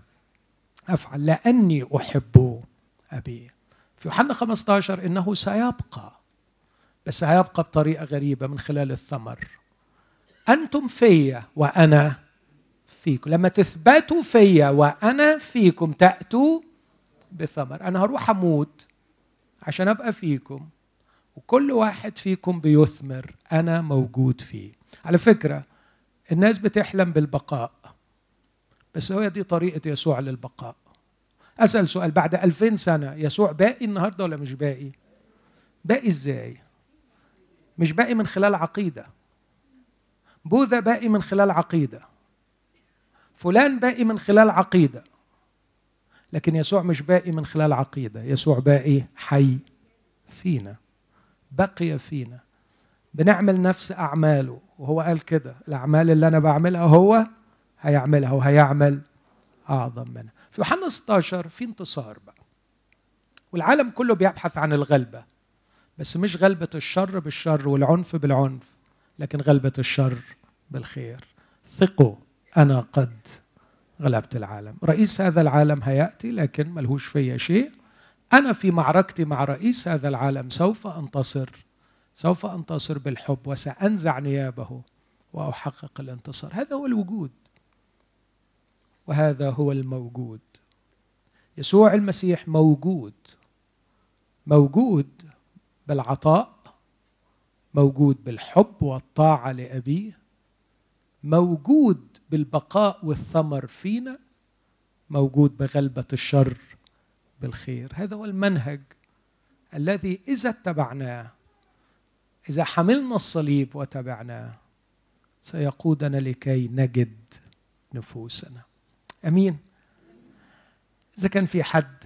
أفعل لأني أحب أبي. في يوحنا 15 إنه سيبقى بس هيبقى بطريقة غريبة من خلال الثمر. أنتم في وأنا فيكم. لما تثبتوا في وأنا فيكم تأتوا بثمر. أنا هروح أموت عشان أبقى فيكم وكل واحد فيكم بيثمر. أنا موجود فيه. على فكرة الناس بتحلم بالبقاء. بس هي دي طريقة يسوع للبقاء. أسأل سؤال بعد ألفين سنة يسوع باقي النهارده ولا مش باقي؟ باقي إزاي؟ مش باقي من خلال عقيدة. بوذا باقي من خلال عقيدة. فلان باقي من خلال عقيدة. لكن يسوع مش باقي من خلال عقيدة. يسوع باقي حي فينا بقي فينا. بنعمل نفس أعماله. وهو قال كده الأعمال اللي أنا بعملها هو هيعملها وهيعمل أعظم منها. في يوحنا 16 في انتصار بقى. والعالم كله بيبحث عن الغلبة. بس مش غلبة الشر بالشر والعنف بالعنف لكن غلبة الشر بالخير. ثقوا أنا قد غلبت العالم. رئيس هذا العالم هيأتي لكن ملهوش فيا شيء. أنا في معركتي مع رئيس هذا العالم سوف أنتصر. سوف أنتصر بالحب وسأنزع نيابه وأحقق الانتصار. هذا هو الوجود. وهذا هو الموجود. يسوع المسيح موجود. موجود بالعطاء موجود بالحب والطاعة لأبيه موجود بالبقاء والثمر فينا موجود بغلبة الشر بالخير. هذا هو المنهج الذي إذا اتبعناه إذا حملنا الصليب وتبعناه سيقودنا لكي نجد نفوسنا. أمين. إذا كان في حد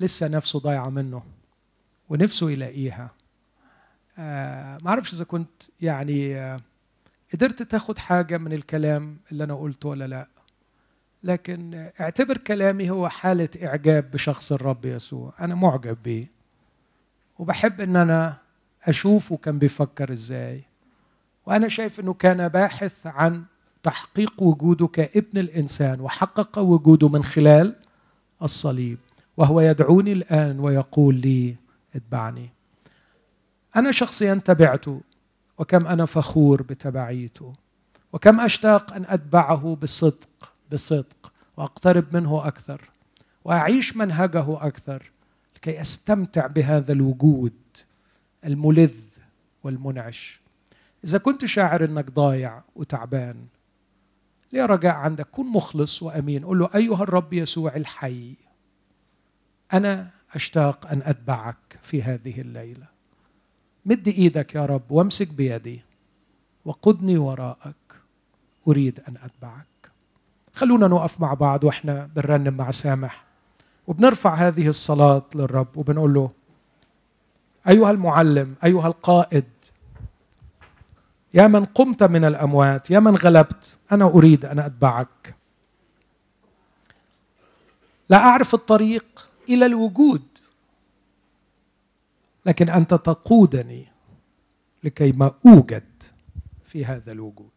لسه نفسه ضايعه منه ونفسه يلاقيها آه ما أعرفش إذا كنت يعني آه قدرت تاخد حاجة من الكلام اللي أنا قلته ولا لأ. لكن اعتبر كلامي هو حالة إعجاب بشخص الرب يسوع. أنا معجب بيه. وبحب إن أنا أشوفه كان بيفكر إزاي. وأنا شايف إنه كان باحث عن تحقيق وجوده كابن الإنسان وحقق وجوده من خلال الصليب وهو يدعوني الآن ويقول لي اتبعني. أنا شخصيا تبعته وكم أنا فخور بتبعيته وكم أشتاق أن أتبعه بصدق بصدق وأقترب منه أكثر وأعيش منهجه أكثر لكي أستمتع بهذا الوجود الملذ والمنعش. إذا كنت شاعر إنك ضايع وتعبان ليه رجاء عندك؟ كن مخلص وأمين. قل له أيها الرب يسوع الحي أنا أشتاق أن أتبعك في هذه الليلة. مد إيدك يا رب وامسك بيدي وقدني وراءك. أريد أن أتبعك. خلونا نقف مع بعض وإحنا بنرنم مع سامح. وبنرفع هذه الصلاة للرب وبنقول له أيها المعلم أيها القائد يا من قمت من الأموات يا من غلبت أنا أريد أن أتبعك. لا أعرف الطريق إلى الوجود لكن أنت تقودني لكي ما أوجد في هذا الوجود.